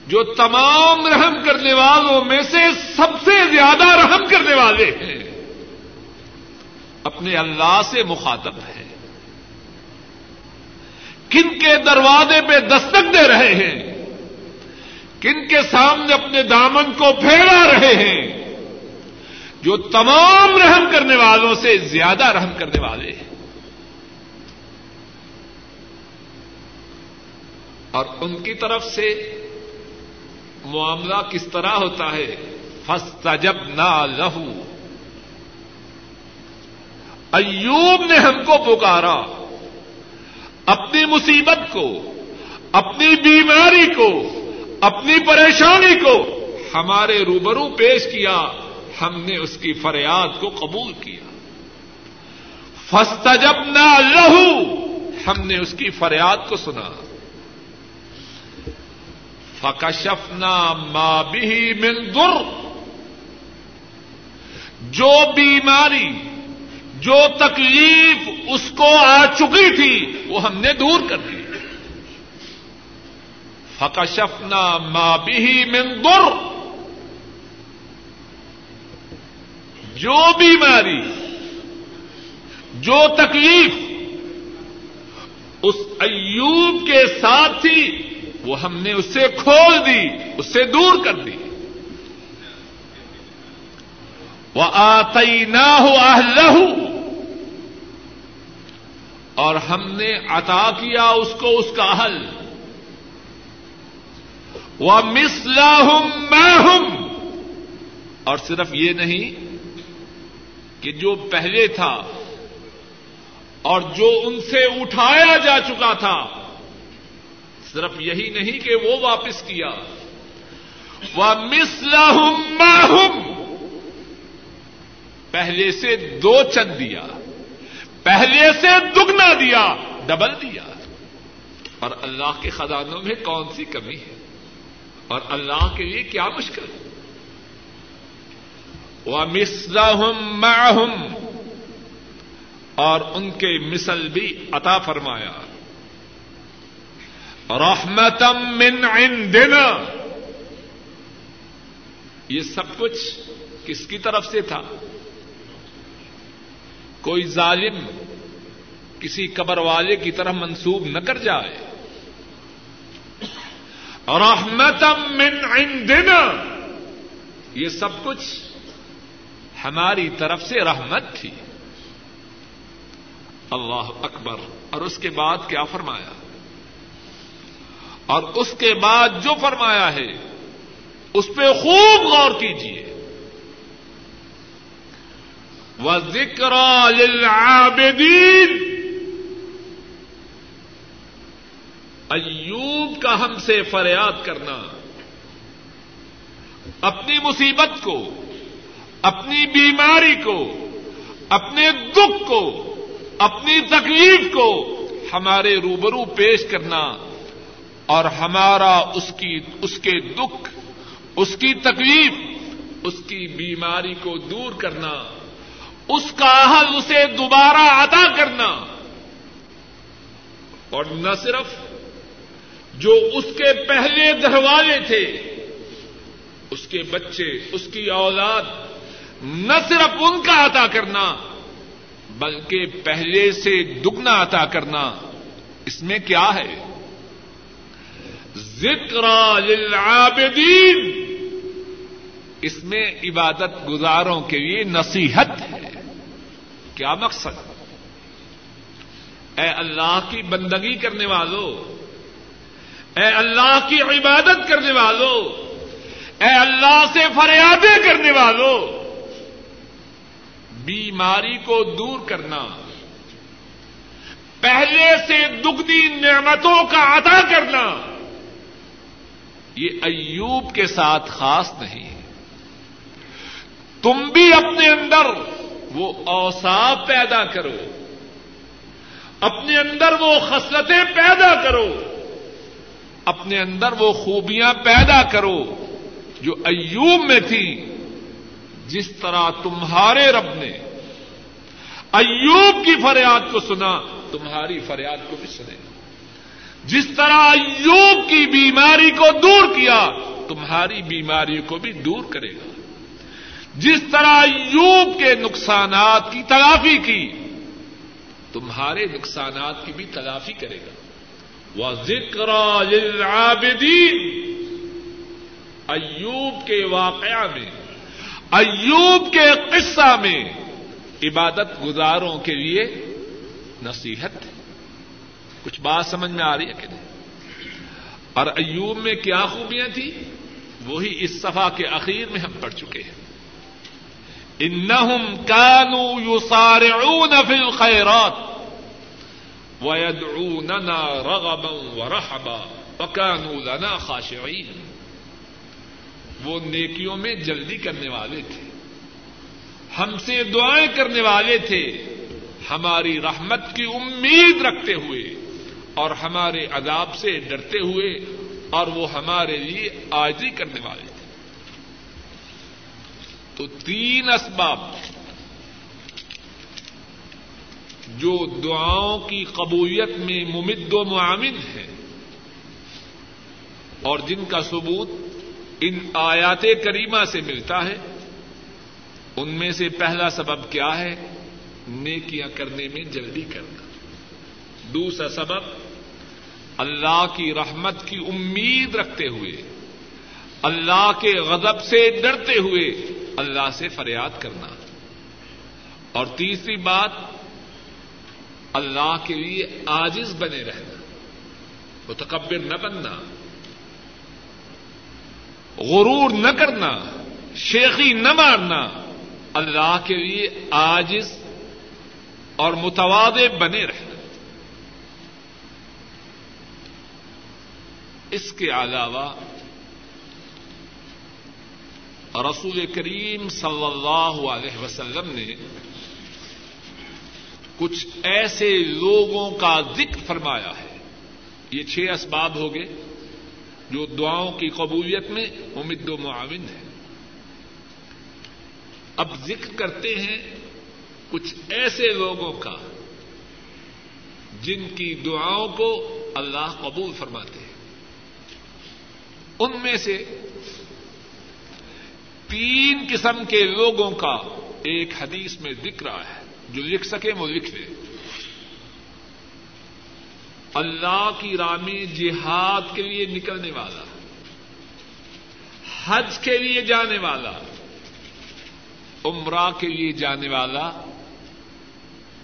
جو تمام رحم کرنے والوں میں سے سب سے زیادہ رحم کرنے والے ہیں۔ اپنے اللہ سے مخاطب ہے کن کے دروازے پہ دستک دے رہے ہیں؟ کن کے سامنے اپنے دامن کو پھیلا رہے ہیں؟ جو تمام رحم کرنے والوں سے زیادہ رحم کرنے والے ہیں۔ اور ان کی طرف سے معاملہ کس طرح ہوتا ہے؟ فسٹ جب نہ لہو ایوب نے ہم کو پکارا۔ اپنی مصیبت کو، اپنی بیماری کو، اپنی پریشانی کو ہمارے روبرو پیش کیا۔ ہم نے اس کی فریاد کو قبول کیا۔ فسٹ نہ لہو ہم نے اس کی فریاد کو سنا۔ فکشفنا ما بھی در جو بیماری، جو تکلیف اس کو آ چکی تھی، وہ ہم نے دور کر دی۔ فکشفنا ما بھی در جو بیماری، جو تکلیف اس ایوب کے ساتھ تھی، وہ ہم نے اس سے کھول دی، اس سے دور کر دی۔ وہ آتی نہ ہو اور ہم نے عطا کیا اس کو، اس کا حل وہ مسلح میں ہوں اور صرف یہ نہیں کہ جو پہلے تھا اور جو ان سے اٹھایا جا چکا تھا، صرف یہی نہیں کہ وہ واپس کیا۔ وہ مسلح پہلے سے دو چند دیا، پہلے سے دگنا دیا، ڈبل دیا۔ اور اللہ کے خزانوں میں کون سی کمی ہے؟ اور اللہ کے لیے کیا مشکل؟ ہے وہ مسلم اور ان کے مثل بھی عطا فرمایا۔ رحمتم من عندنا، یہ سب کچھ کس کی طرف سے تھا؟ کوئی ظالم کسی قبر والے کی طرح منسوب نہ کر جائے۔ رحمتم من عندنا، یہ سب کچھ ہماری طرف سے رحمت تھی۔ اللہ اکبر۔ اور اس کے بعد کیا فرمایا؟ اور اس کے بعد جو فرمایا ہے، اس پہ خوب غور کیجیے وہ ذکر للعابدین ایوب کا ہم سے فریاد کرنا۔ اپنی مصیبت کو اپنی بیماری کو، اپنے دکھ کو، اپنی تکلیف کو ہمارے روبرو پیش کرنا اور ہمارا اس کی، اس کے دکھ، اس کی تکلیف، اس کی بیماری کو دور کرنا، اس کا حل اسے دوبارہ ادا کرنا اور نہ صرف جو اس کے پہلے گھر والے تھے، اس کے بچے، اس کی اولاد نہ صرف ان کا عطا کرنا، بلکہ پہلے سے دگنا عطا کرنا۔ اس میں کیا ہے؟ ذکر للعابدین۔ اس میں عبادت گزاروں کے لیے نصیحت ہے۔ کیا مقصد؟ اے اللہ کی بندگی کرنے والوں اے اللہ کی عبادت کرنے والوں اے اللہ سے فریادیں کرنے والوں بیماری کو دور کرنا، پہلے سے دگنی نعمتوں کا عطا کرنا، یہ ایوب کے ساتھ خاص نہیں ہے۔ تم بھی اپنے اندر وہ اوساف پیدا کرو، اپنے اندر وہ خصلتیں پیدا کرو، اپنے اندر وہ خوبیاں پیدا کرو جو ایوب میں تھی جس طرح تمہارے رب نے ایوب کی فریاد کو سنا، تمہاری فریاد کو بھی سنے۔ جس طرح ایوب کی بیماری کو دور کیا، تمہاری بیماری کو بھی دور کرے گا۔ جس طرح ایوب کے نقصانات کی تلافی کی، تمہارے نقصانات کی بھی تلافی کرے گا۔ وہ ذکر للعابدین ایوب کے واقعہ میں ایوب کے قصہ میں عبادت گزاروں کے لیے نصیحت کچھ بات سمجھ میں آ رہی ہے کہ نہیں؟ اور ایوب میں کیا خوبیاں تھیں؟ وہی اس صفحہ کے اخیر میں ہم پڑھ چکے ہیں۔ انہم کانوا یسارعون فی الخیرات ویدعوننا رغبا ورحبا وکانوا لنا خاشعین۔ وہ نیکیوں میں جلدی کرنے والے تھے۔ ہم سے دعائیں کرنے والے تھے۔ ہماری رحمت کی امید رکھتے ہوئے اور ہمارے عذاب سے ڈرتے ہوئے اور وہ ہمارے لیے آجی کرنے والے تھے۔ تو تین اسباب جو دعاؤں کی قبولیت میں ممد و معامد ہیں اور جن کا ثبوت ان آیات کریمہ سے ملتا ہے۔ ان میں سے پہلا سبب کیا ہے؟ نیکیاں کرنے میں جلدی کرنا۔ دوسرا سبب، اللہ کی رحمت کی امید رکھتے ہوئے، اللہ کے غضب سے ڈرتے ہوئے اللہ سے فریاد کرنا۔ اور تیسری بات، اللہ کے لیے آجز بنے رہنا۔ متکبر نہ بننا۔ غرور نہ کرنا، شیخی نہ مارنا، اللہ کے لیے آجز اور متوادے بنے رہنا۔ اس کے علاوہ رسول کریم صلی اللہ علیہ وسلم نے کچھ ایسے لوگوں کا ذکر فرمایا ہے۔ یہ چھ اسباب ہو گئے۔ جو دعاؤں کی قبولیت میں امید و معاون ہے۔ اب ذکر کرتے ہیں کچھ ایسے لوگوں کا جن کی دعاؤں کو اللہ قبول فرماتے ہیں۔ ان میں سے تین قسم کے لوگوں کا ایک حدیث میں دکھ رہا ہے۔ جو لکھ سکے وہ لکھ لے اللہ کی رامی جہاد کے لیے نکلنے والا، حج کے لیے جانے والا، عمرہ کے لیے جانے والا،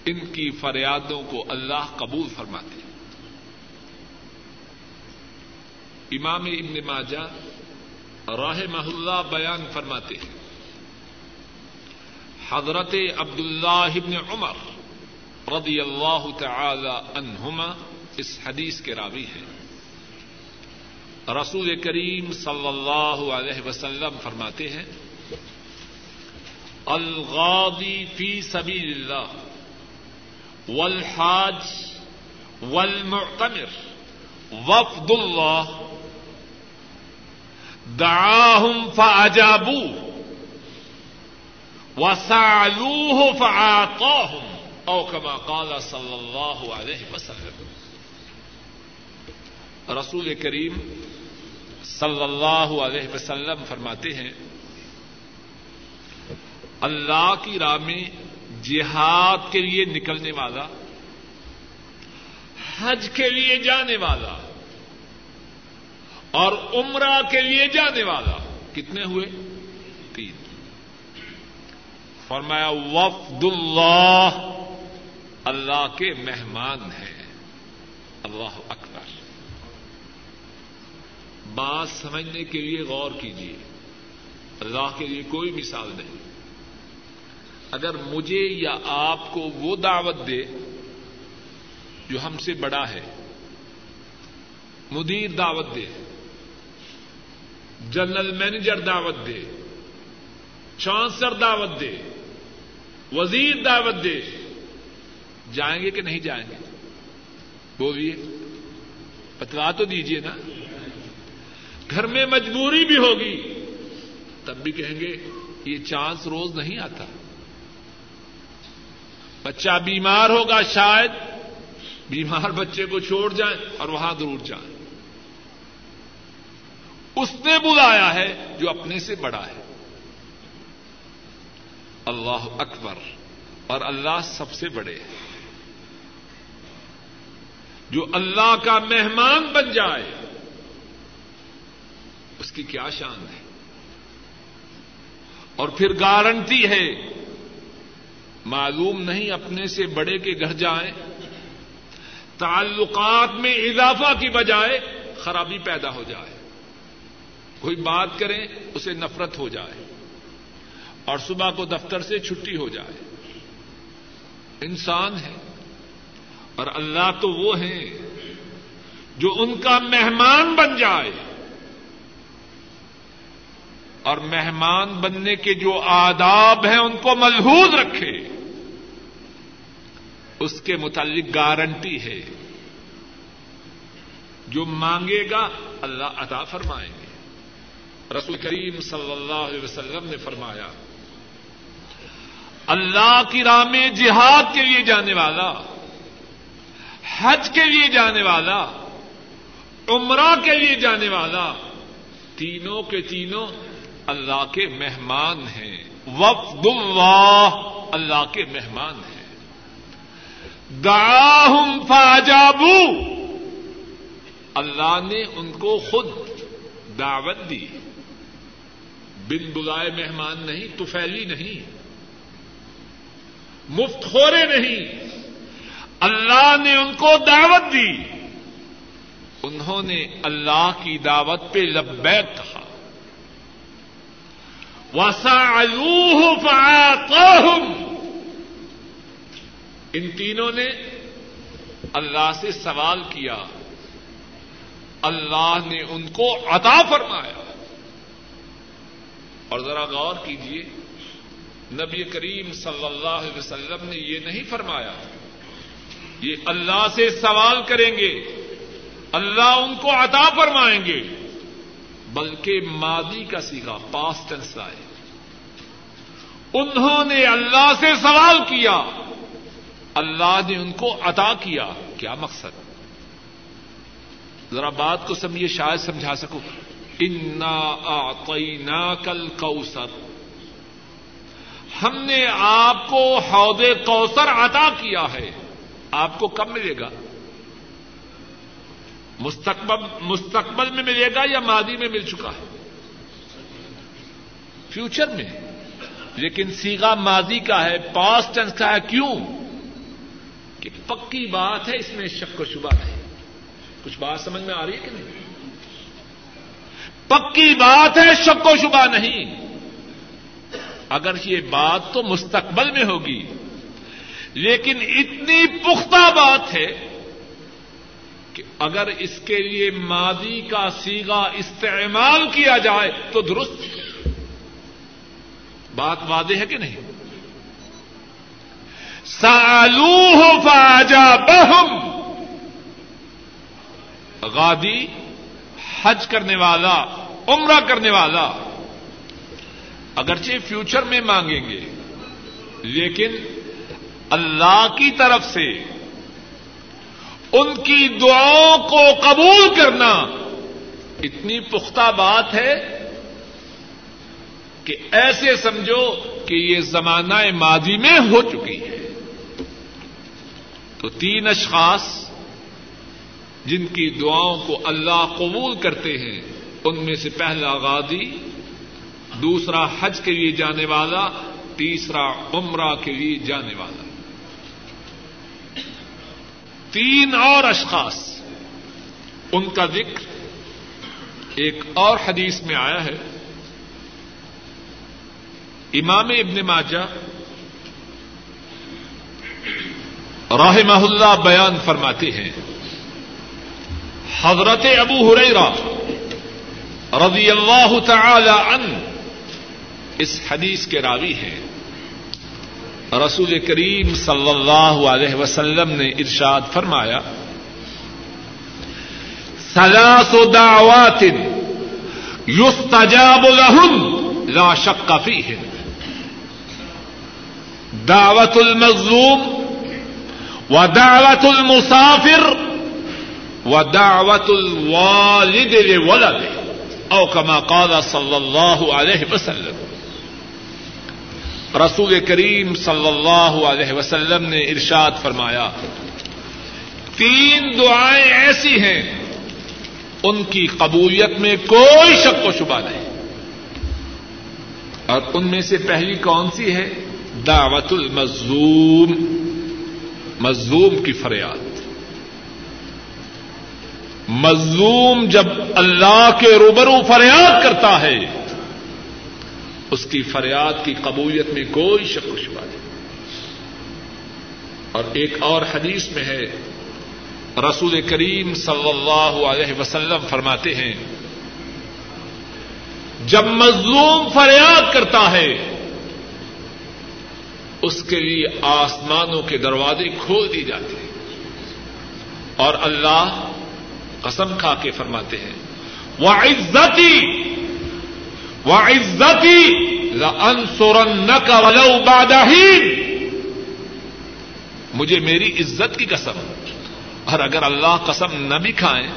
ان کی فریادوں کو اللہ قبول فرماتے امام ابن ماجہ راہ محلہ بیان فرماتے ہیں، حضرت عبد اللہ ابن عمر رضی اللہ تعالی عنہما اس حدیث کے راوی ہیں۔ رسول کریم صلی اللہ علیہ وسلم فرماتے ہیں الغادی فی سبیل اللہ والحاج والمعتمر وفد اللہ دعاهم فأجابوه وسألوه فأعطاهم أو كما قال صلى الله عليه وسلم۔ رسول کریم صلی اللہ علیہ وسلم فرماتے ہیں، اللہ کی راہ میں جہاد کے لیے نکلنے والا، حج کے لیے جانے والا، اور عمرہ کے لیے جانے والا، کتنے ہوئے؟ تین۔ فرمایا، وفد اللہ اللہ کے مہمان ہیں۔ اللہ اکبر۔ بات سمجھنے کے لیے غور کیجیے اللہ کے لیے کوئی مثال نہیں۔ اگر مجھے یا آپ کو وہ دعوت دے جو ہم سے بڑا ہے، مدیر دعوت دے، جنرل مینیجر دعوت دے، چانسلر دعوت دے، وزیر دعوت دے، جائیں گے کہ نہیں جائیں گے؟ بولیے، بتلا تو دیجیے نا۔ گھر میں مجبوری بھی ہوگی۔ تب بھی کہیں گے، یہ چانس روز نہیں آتا۔ بچہ بیمار ہوگا شاید، بیمار بچے کو چھوڑ جائیں اور وہاں ضرور جائیں۔ اس نے بلایا ہے جو اپنے سے بڑا ہے۔ اللہ اکبر، اور اللہ سب سے بڑے ہیں۔ جو اللہ کا مہمان بن جائے کی کیا شان ہے۔ اور پھر گارنٹی ہے۔ معلوم نہیں اپنے سے بڑے کے گھر جائیں۔ تعلقات میں اضافہ کی بجائے خرابی پیدا ہو جائے۔ کوئی بات کریں اسے نفرت ہو جائے۔ اور صبح کو دفتر سے چھٹی ہو جائے۔ انسان ہے۔ اور اللہ تو وہ ہیں جو ان کا مہمان بن جائے۔ اور مہمان بننے کے جو آداب ہیں ان کو ملحوظ رکھے۔ اس کے متعلق گارنٹی ہے۔ جو مانگے گا، اللہ عطا فرمائیں گے۔ رسول کریم صلی اللہ علیہ وسلم نے فرمایا، اللہ کی راہ میں جہاد کے لیے جانے والا، حج کے لیے جانے والا، عمرہ کے لیے جانے والا، تینوں کے تینوں اللہ کے مہمان ہیں۔ وفد اللہ اللہ کے مہمان ہیں۔ داہم فاجابو، اللہ نے ان کو خود دعوت دی۔ بن بلائے مہمان نہیں توفیلی نہیں۔ مفت خورے نہیں۔ اللہ نے ان کو دعوت دی۔ انہوں نے اللہ کی دعوت پہ لبیک کہا۔ وسا فعاقاهم ان تینوں نے اللہ سے سوال کیا، اللہ نے ان کو عطا فرمایا۔ اور ذرا غور کیجیے نبی کریم صلی اللہ علیہ وسلم نے یہ نہیں فرمایا، یہ اللہ سے سوال کریں گے، اللہ ان کو عطا فرمائیں گے، بلکہ ماضی کا سیکھا پاس ٹینس لائے۔ انہوں نے اللہ سے سوال کیا۔ اللہ نے ان کو عطا کیا۔ کیا مقصد؟ ذرا بات کو سمجھیے، شاید سمجھا سکوں۔ انا آتینا کل کوسر ہم نے آپ کو حوض کوثر عطا کیا ہے۔ آپ کو کب ملے گا؟ مستقبل مستقبل میں ملے گا یا ماضی میں مل چکا ہے؟ فیوچر میں۔ لیکن سیگا ماضی کا ہے پاسٹ ٹینس کا ہے، کیوں؟ کہ پکی بات ہے، اس میں شک و شبہ نہیں کچھ بات سمجھ میں آ رہی ہے کہ نہیں؟ پکی بات ہے، شک و شبہ نہیں۔ اگر یہ بات تو مستقبل میں ہوگی۔ لیکن اتنی پختہ بات ہے کہ اگر اس کے لیے ماضی کا سیگا استعمال کیا جائے تو درست۔ بات واضح ہے کہ نہیں؟ سالو ہو فاجا بہم غادی حج کرنے والا، عمرہ کرنے والا، اگرچہ فیوچر میں مانگیں گے، لیکن اللہ کی طرف سے ان کی دعاؤں کو قبول کرنا اتنی پختہ بات ہے کہ ایسے سمجھو کہ یہ زمانہ ماضی میں ہو چکی ہے۔ تو تین اشخاص جن کی دعاؤں کو اللہ قبول کرتے ہیں، ان میں سے پہلا غادی دوسرا حج کے لیے جانے والا، تیسرا عمرہ کے لیے جانے والا۔ تین اور اشخاص، ان کا ذکر ایک اور حدیث میں آیا ہے۔ امام ابن ماجہ رحمہ اللہ بیان فرماتے ہیں۔ حضرت ابو ہریرا رضی اللہ تعالی عنہ اس حدیث کے راوی ہیں۔ رسول کریم صلی اللہ علیہ وسلم نے ارشاد فرمایا، ثلاث دعوات يستجاب لهن لا شک فيهن دعوت المظلوم و دعوت المسافر و دعوت الوالد لولده او كما قال صلی اللہ علیہ وسلم رسول کریم صلی اللہ علیہ وسلم نے ارشاد فرمایا، تین دعائیں ایسی ہیں، ان کی قبولیت میں کوئی شک و شبہ نہیں۔ اور ان میں سے پہلی کون سی ہے؟ دعوت المظلوم، مظلوم کی فریاد۔ مظلوم جب اللہ کے روبرو فریاد کرتا ہے، اس کی فریاد کی قبولیت میں کوئی شک و شبہ نہیں۔ اور ایک اور حدیث میں ہے، رسول کریم صلی اللہ علیہ وسلم فرماتے ہیں، جب مظلوم فریاد کرتا ہے اس کے لیے آسمانوں کے دروازے کھول دی جاتے ہیں۔ اور اللہ قسم کھا کے فرماتے ہیں وہ عزتی وہ عزتی انسورن کا ولو بادہین مجھے میری عزت کی قسم۔ اور اگر اللہ قسم نہ بھی کھائیں،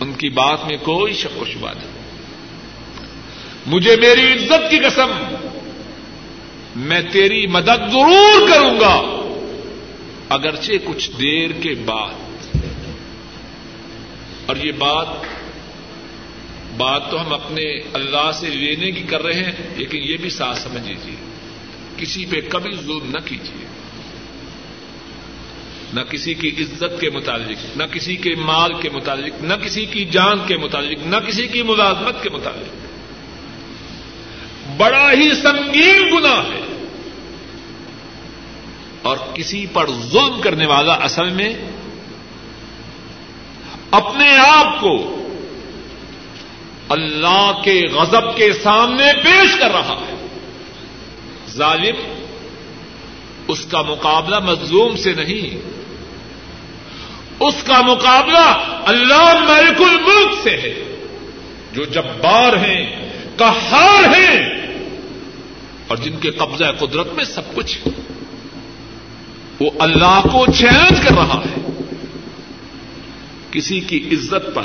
ان کی بات میں کوئی شک و شبہ نہیں۔ مجھے میری عزت کی قسم۔ میں تیری مدد ضرور کروں گا۔ اگرچہ کچھ دیر کے بعد۔ اور یہ بات بات تو ہم اپنے اللہ سے لینے کی کر رہے ہیں، لیکن یہ بھی ساتھ سمجھ لیجیے کسی پہ کبھی ظلم نہ کیجیے نہ کسی کی عزت کے متعلق، نہ کسی کے مال کے متعلق، نہ کسی کی جان کے متعلق، نہ کسی کی ملازمت کے متعلق۔ بڑا ہی سنگین گنا ہے۔ اور کسی پر ظلم کرنے والا اصل میں اپنے آپ کو اللہ کے غضب کے سامنے پیش کر رہا ہے۔ ظالم اس کا مقابلہ مظلوم سے نہیں۔ اس کا مقابلہ اللہ ملک الملک سے ہے۔ جو جبار ہیں کہار ہیں اور جن کے قبضہ قدرت میں سب کچھ ہے۔ وہ اللہ کو چیلنج کر رہا ہے۔ کسی کی عزت پر،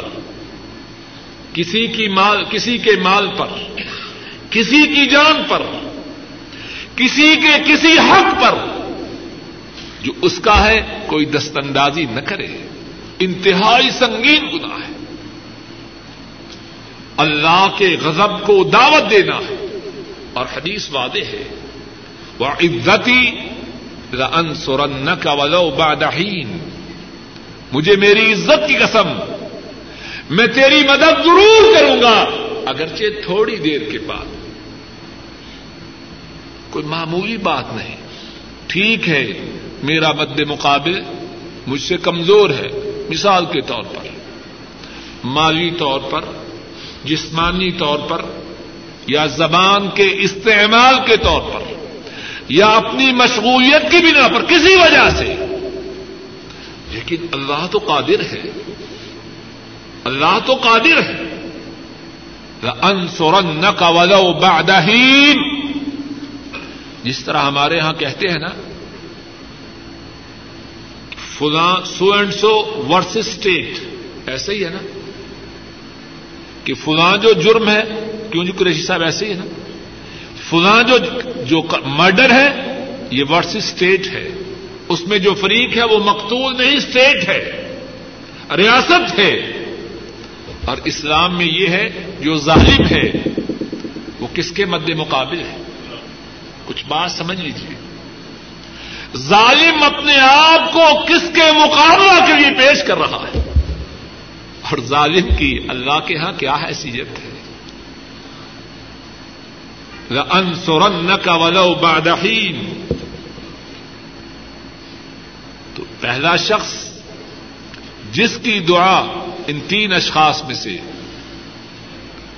کسی کی مال، کسی کے مال پر، کسی کی جان پر، کسی کے، کسی حق پر۔ جو اس کا ہے، کوئی دست اندازی نہ کرے۔ انتہائی سنگین گنا ہے۔ اللہ کے غضب کو دعوت دینا ہے۔ اور حدیث وعدے ہے۔ وہ عزتی ان سورن کا ولو بادہین مجھے میری عزت کی قسم، میں تیری مدد ضرور کروں گا، اگرچہ تھوڑی دیر کے بعد۔ کوئی معمولی بات نہیں۔ ٹھیک ہے، میرا مد مقابل مجھ سے کمزور ہے، مثال کے طور پر۔ مالی طور پر، جسمانی طور پر، یا زبان کے استعمال کے طور پر۔ یا اپنی مشغولیت کی بنا پر کسی وجہ سے۔ لیکن اللہ تو قادر ہے۔ اللہ تو قادر ہے۔ انسورن کا ولو بعدہین جس طرح ہمارے ہاں کہتے ہیں نا، فلاں so and so verse state ایسے ہی ہے نا۔ کہ فلاں جو جرم ہے، کیوں جی قریشی صاحب ایسے ہی ہے نا۔ فلاں جو جو مرڈر ہے، یہ ورس اسٹیٹ ہے۔ اس میں جو فریق ہے، وہ مقتول نہیں اسٹیٹ ہے۔ ریاست ہے۔ اور اسلام میں یہ ہے، جو ظالم ہے، وہ کس کے مد مقابل ہے؟ کچھ بات سمجھ لیجیے ظالم اپنے آپ کو کس کے مقابلہ کے لیے پیش کر رہا ہے؟ اور ظالم کی اللہ کے ہاں کیا حیثیت ہے؟ ان سورن کا ولو بادہین تو پہلا شخص جس کی دعا ان تین اشخاص میں سے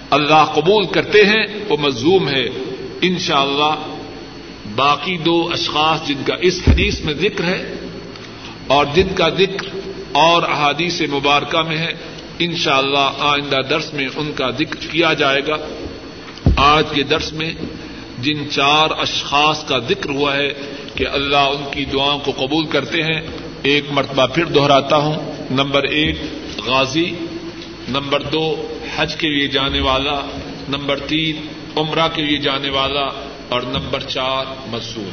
اللہ قبول کرتے ہیں، وہ مزوم ہے۔ انشاءاللہ اللہ باقی دو اشخاص جن کا اس حدیث میں ذکر ہے اور جن کا ذکر اور احادیث مبارکہ میں ہے، انشاءاللہ اللہ آئندہ درس میں ان کا ذکر کیا جائے گا۔ آج کے درس میں جن چار اشخاص کا ذکر ہوا ہے کہ اللہ ان کی دعاؤں کو قبول کرتے ہیں، ایک مرتبہ پھر دہراتا ہوں۔ نمبر ایک، غازی۔ نمبر دو، حج کے لیے جانے والا۔ نمبر تین، عمرہ کے لیے جانے والا۔ اور نمبر چار مصوم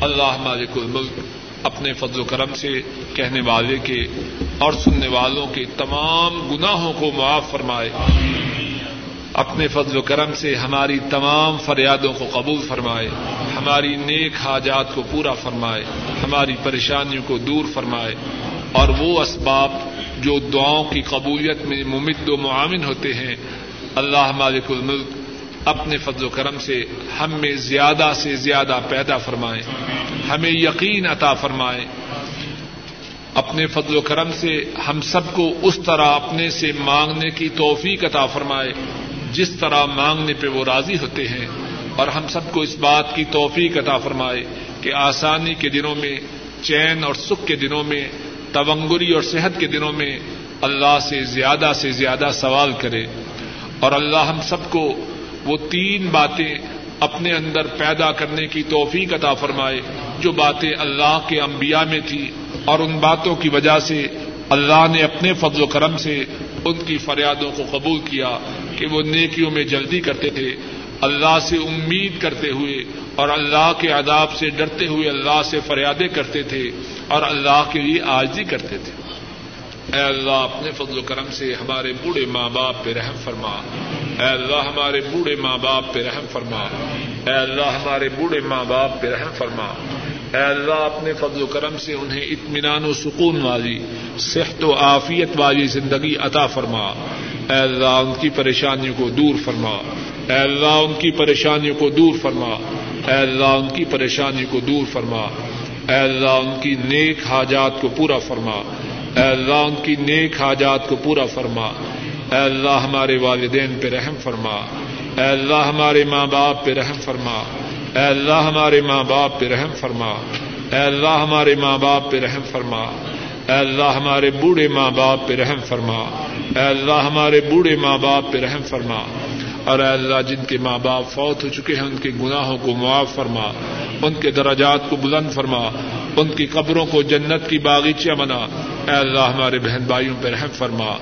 اللہ مالک الملک اپنے فضل و کرم سے کہنے والے کے اور سننے والوں کے تمام گناہوں کو معاف فرمائے۔ اپنے فضل و کرم سے ہماری تمام فریادوں کو قبول فرمائے، ہماری نیک حاجات کو پورا فرمائے، ہماری پریشانیوں کو دور فرمائے۔ اور وہ اسباب جو دعاؤں کی قبولیت میں ممد و معاون ہوتے ہیں، اللہ مالک الملک اپنے فضل و کرم سے ہم میں زیادہ سے زیادہ پیدا فرمائے، ہمیں یقین عطا فرمائے۔ اپنے فضل و کرم سے ہم سب کو اس طرح اپنے سے مانگنے کی توفیق عطا فرمائے۔ جس طرح مانگنے پہ وہ راضی ہوتے ہیں، اور ہم سب کو اس بات کی توفیق عطا فرمائے کہ آسانی کے دنوں میں، چین اور سکھ کے دنوں میں، تونگری اور صحت کے دنوں میں اللہ سے زیادہ سے زیادہ سوال کرے۔ اور اللہ ہم سب کو وہ تین باتیں اپنے اندر پیدا کرنے کی توفیق عطا فرمائے، جو باتیں اللہ کے انبیاء میں تھی اور ان باتوں کی وجہ سے اللہ نے اپنے فضل و کرم سے ان کی فریادوں کو قبول کیا کہ وہ نیکیوں میں جلدی کرتے تھے۔ اللہ سے امید کرتے ہوئے اور اللہ کے عذاب سے ڈرتے ہوئے اللہ سے فریادیں کرتے تھے اور اللہ کے لیے آجی کرتے تھے۔ اے اللہ، اپنے فضل و کرم سے ہمارے بوڑھے ماں باپ پہ رحم فرما۔ اے اللہ، ہمارے بوڑھے ماں باپ پہ رحم فرما۔ اے اللہ، ہمارے بوڑھے ماں باپ پہ رحم فرما۔ اے اللہ اپنے فضل و کرم سے انہیں اطمینان و سکون والی، صحت و عافیت والی زندگی عطا فرما۔ اے اللہ، ان کی پریشانیوں کو دور فرما۔ اے اللہ، ان کی پریشانیوں کو دور فرما۔ اے اللہ، ان کی پریشانیوں کو دور فرما۔ اے اللہ، ان کی نیک حاجات کو پورا فرما۔ اے اللہ، ان کی نیک حاجات کو پورا فرما۔ اے اللہ، ہمارے والدین پہ رحم فرما۔ اے اللہ، ہمارے ماں باپ پہ رحم فرما۔ اے اللہ ہمارے ماں باپ پہ رحم فرما۔ اے اللہ ہمارے ماں باپ پہ رحم فرما۔ اے اللہ ہمارے بوڑھے ماں باپ پہ رحم فرما۔ اے اللہ ہمارے بوڑھے ماں باپ پہ رحم فرما۔ اور اے اللہ جن کے ماں باپ فوت ہو چکے ہیں، ان کے گناہوں کو معاف فرما۔ ان کے دراجات کو بلند فرما۔ ان کی قبروں کو جنت کی باغیچہ بنا۔ اے اللہ ہمارے بہن بھائیوں پہ رحم فرما۔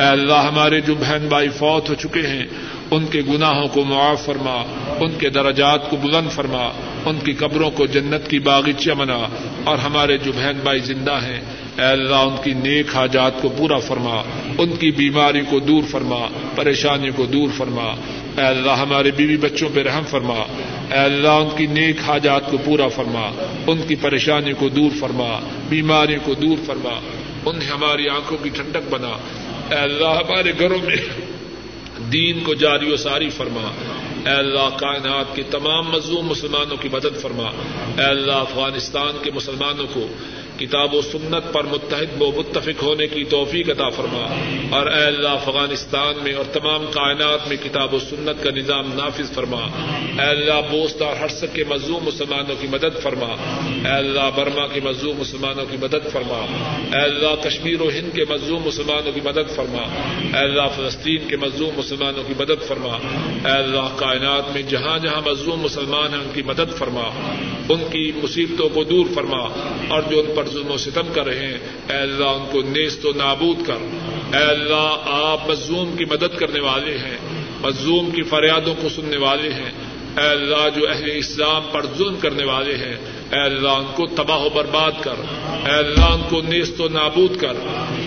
اے اللہ ہمارے جو بہن بھائی فوت ہو چکے ہیں ان کے گناہوں کو معاف فرما، ان کے درجات کو بلند فرما، ان کی قبروں کو جنت کی باغیچہ بنا اور ہمارے جو بہن بھائی زندہ ہیں، اے اللہ، ان کی نیک حاجات کو پورا فرما، ان کی بیماری کو دور فرما پریشانی کو دور فرما۔ اے اللہ، ہمارے بیوی بچوں پہ رحم فرما۔ اے اللہ، ان کی نیک حاجات کو پورا فرما، ان کی پریشانی کو دور فرما بیماری کو دور فرما۔ انہیں ہماری آنکھوں کی ٹھنڈک بنا۔ اے اللہ، ہمارے گھروں میں دین کو جاری و ساری فرما۔ اے اللہ کائنات کے تمام مظلوم مسلمانوں کی مدد فرما۔ اے اللہ افغانستان کے مسلمانوں کو کتاب و سنت پر متحد و متفق ہونے کی توفیق عطا فرما۔ اور اے اللہ افغانستان میں اور تمام کائنات میں کتاب و سنت کا نظام نافذ فرما۔ اے اللہ بوست اور ہرسک کے مظلوم مسلمانوں کی مدد فرما۔ اے اللہ برما کے مظلوم مسلمانوں کی مدد فرما۔ اے اللہ کشمیر و ہند کے مظلوم مسلمانوں کی مدد فرما۔ اے اللہ فلسطین کے مظلوم مسلمانوں کی مدد فرما۔ اے اللہ کائنات میں جہاں جہاں مظلوم مسلمان ہیں ان کی مدد فرما۔ ان کی مصیبتوں کو دور فرما۔ اور جو ان پر ظلم و ستم کر رہے ہیں۔ اے اللہ، ان کو نیست و نابود کر۔ اے اللہ، آپ مظلوم کی مدد کرنے والے ہیں۔ مظلوم کی فریادوں کو سننے والے ہیں۔ اے اللہ، جو اہل اسلام پر ظلم کرنے والے ہیں۔ اے اللہ، ان کو تباہ و برباد کر۔ اے اللہ، ان کو نیست و نابود کر۔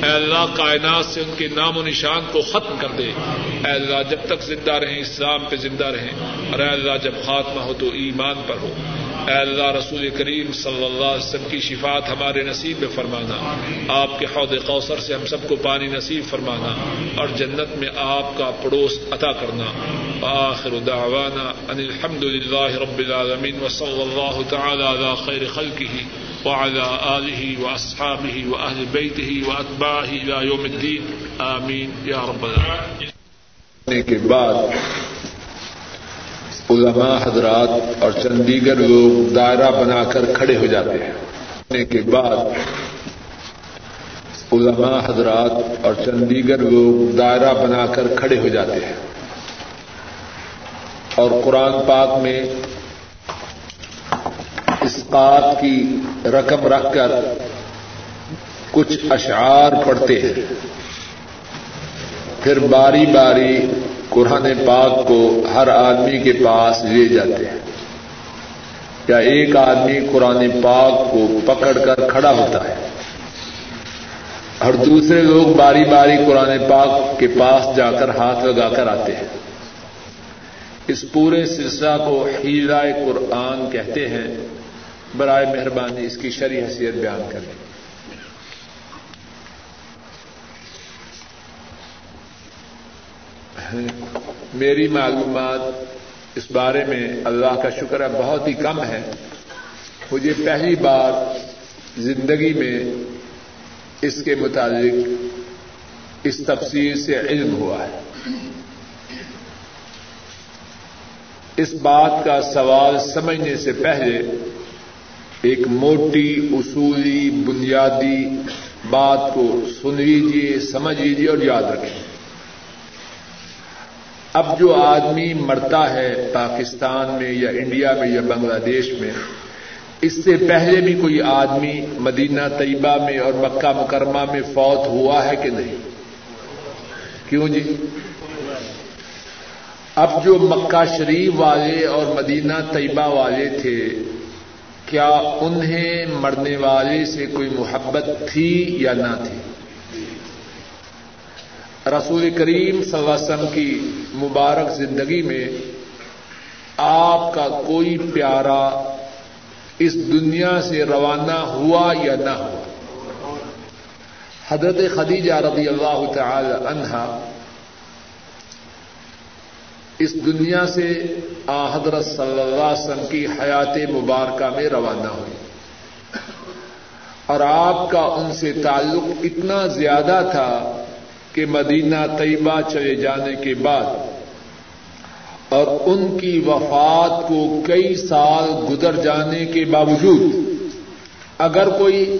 اے اللہ، کائنات سے ان کے نام و نشان کو ختم کر دے۔ اے اللہ، جب تک زندہ رہیں، اسلام پہ زندہ رہیں۔ اور اے اللہ، جب خاتمہ ہو تو ایمان پر ہو۔ اے اللہ رسول کریم صلی اللہ علیہ وسلم کی شفات ہمارے نصیب میں فرمانا۔ آپ کے حوض کوثر سے ہم سب کو پانی نصیب فرمانا اور جنت میں آپ کا پڑوس عطا کرنا۔ آخر دعوانا ان الحمد للہ رب العالمین وصلی اللہ تعالی علی خیر خلقه وعلى آله وأصحابه وأهل بيته وأتباعه إلى يوم الدين آمين يا رب العالمين کے بعد علماء حضرات اور چند دیگر لوگ دائرہ بنا کر کھڑے ہو جاتے ہیں۔ کے بعد علماء حضرات اور چند دیگر لوگ دائرہ بنا کر کھڑے ہو جاتے ہیں۔ اور قرآن پاک میں اس کی رقم رکھ کر کچھ اشعار پڑھتے ہیں۔ پھر باری باری قرآن پاک کو ہر آدمی کے پاس لے جاتے ہیں۔ یا ایک آدمی قرآن پاک کو پکڑ کر کھڑا ہوتا ہے۔ اور دوسرے لوگ باری باری قرآن پاک کے پاس جا کر ہاتھ لگا کر آتے ہیں۔ اس پورے سلسلہ کو ہیرا قرآن کہتے ہیں۔ برائے مہربانی اس کی شرح حیثیت بیان کریں۔ میری معلومات اس بارے میں اللہ کا شکر ہے، بہت ہی کم ہے مجھے پہلی بار زندگی میں اس کے متعلق اس تفصیل سے علم ہوا ہے۔ اس بات کا سوال سمجھنے سے پہلے ایک موٹی، اصولی، بنیادی بات کو سن لیجیے سمجھ لیجیے اور یاد رکھیں۔ اب جو آدمی مرتا ہے پاکستان میں یا انڈیا میں یا بنگلہ دیش میں، اس سے پہلے بھی کوئی آدمی مدینہ طیبہ میں اور مکہ مکرمہ میں فوت ہوا ہے کہ نہیں؟ کیوں جی؟ اب جو مکہ شریف والے اور مدینہ طیبہ والے تھے، کیا انہیں مرنے والے سے کوئی محبت تھی یا نہ تھی؟ رسول کریم صلی اللہ علیہ وسلم کی مبارک زندگی میں آپ کا کوئی پیارا اس دنیا سے روانہ ہوا یا نہ ہوا؟ حضرت خدیجہ رضی اللہ تعالی عنہا اس دنیا سے آ حضرت صلی اللہ علیہ وسلم کی حیات مبارکہ میں روانہ ہوئی۔ اور آپ کا ان سے تعلق اتنا زیادہ تھا کہ مدینہ طیبہ چلے جانے کے بعد اور ان کی وفات کو کئی سال گزر جانے کے باوجود اگر کوئی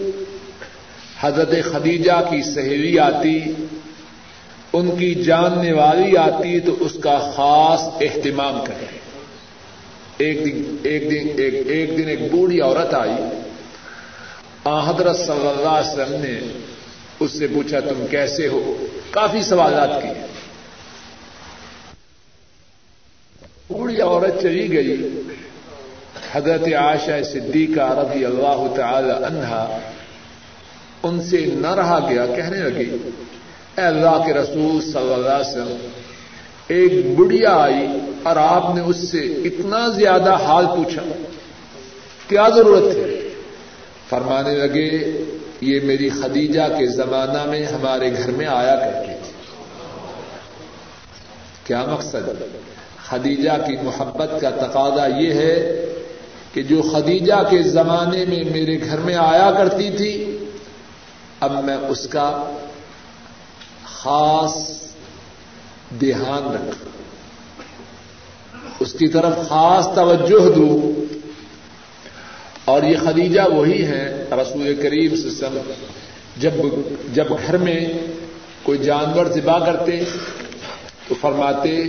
حضرت خدیجہ کی سہیلی آتی ان کی جاننے والی آتی تو اس کا خاص اہتمام کرے۔ ایک دن ایک دن ایک, ایک دن ایک بوڑھی عورت آئی۔ حضرت صلی اللہ علیہ وسلم نے اس سے پوچھا تم کیسے ہو؟ کافی سوالات کیے۔ بوڑھی عورت چلی گئی۔ حضرت عائشہ صدیقہ رضی اللہ تعالی عنہا ان سے نہ رہا گیا، کہنے لگی، اے اللہ کے رسول صلی اللہ علیہ وسلم، ایک بڑھیا آئی اور آپ نے اس سے اتنا زیادہ حال پوچھا۔ کیا ضرورت ہے فرمانے لگے یہ میری خدیجہ کے زمانہ میں ہمارے گھر میں آیا کرتی تھی کیا مقصد؟ خدیجہ کی محبت کا تقاضا یہ ہے کہ جو خدیجہ کے زمانے میں میرے گھر میں آیا کرتی تھی، اب میں اس کا خاص دھیان رکھوں اس کی طرف خاص توجہ دوں۔ اور یہ خدیجہ وہی ہے رسول کریم سسم جب جب گھر میں کوئی جانور ذبح کرتے تو فرماتے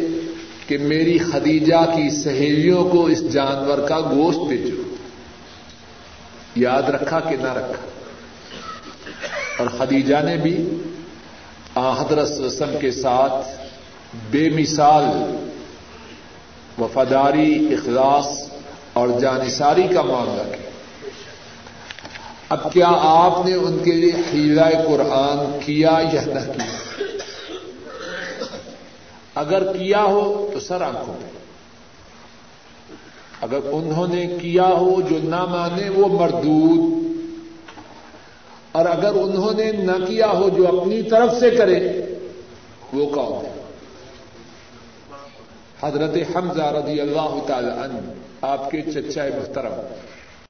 کہ میری خدیجہ کی سہیلیوں کو اس جانور کا گوشت بھیجو۔ یاد رکھا کہ نہ رکھا۔ اور خدیجہ نے بھی حضرت وسلم کے ساتھ بے مثال وفاداری، اخلاص اور جانصاری کا معاملہ۔ کیا اب کیا آپ نے ان کے لیے حیرہ قرآن کیا یا نہ کیا؟ اگر کیا ہو تو سر آنکھوں میں اگر انہوں نے کیا ہو جو نہ مانے وہ مردود۔ اور اگر انہوں نے نہ کیا ہو جو اپنی طرف سے کرے وہ کون ہے؟ حضرت حمزہ رضی اللہ تعالی عنہ آپ کے چچا محترم۔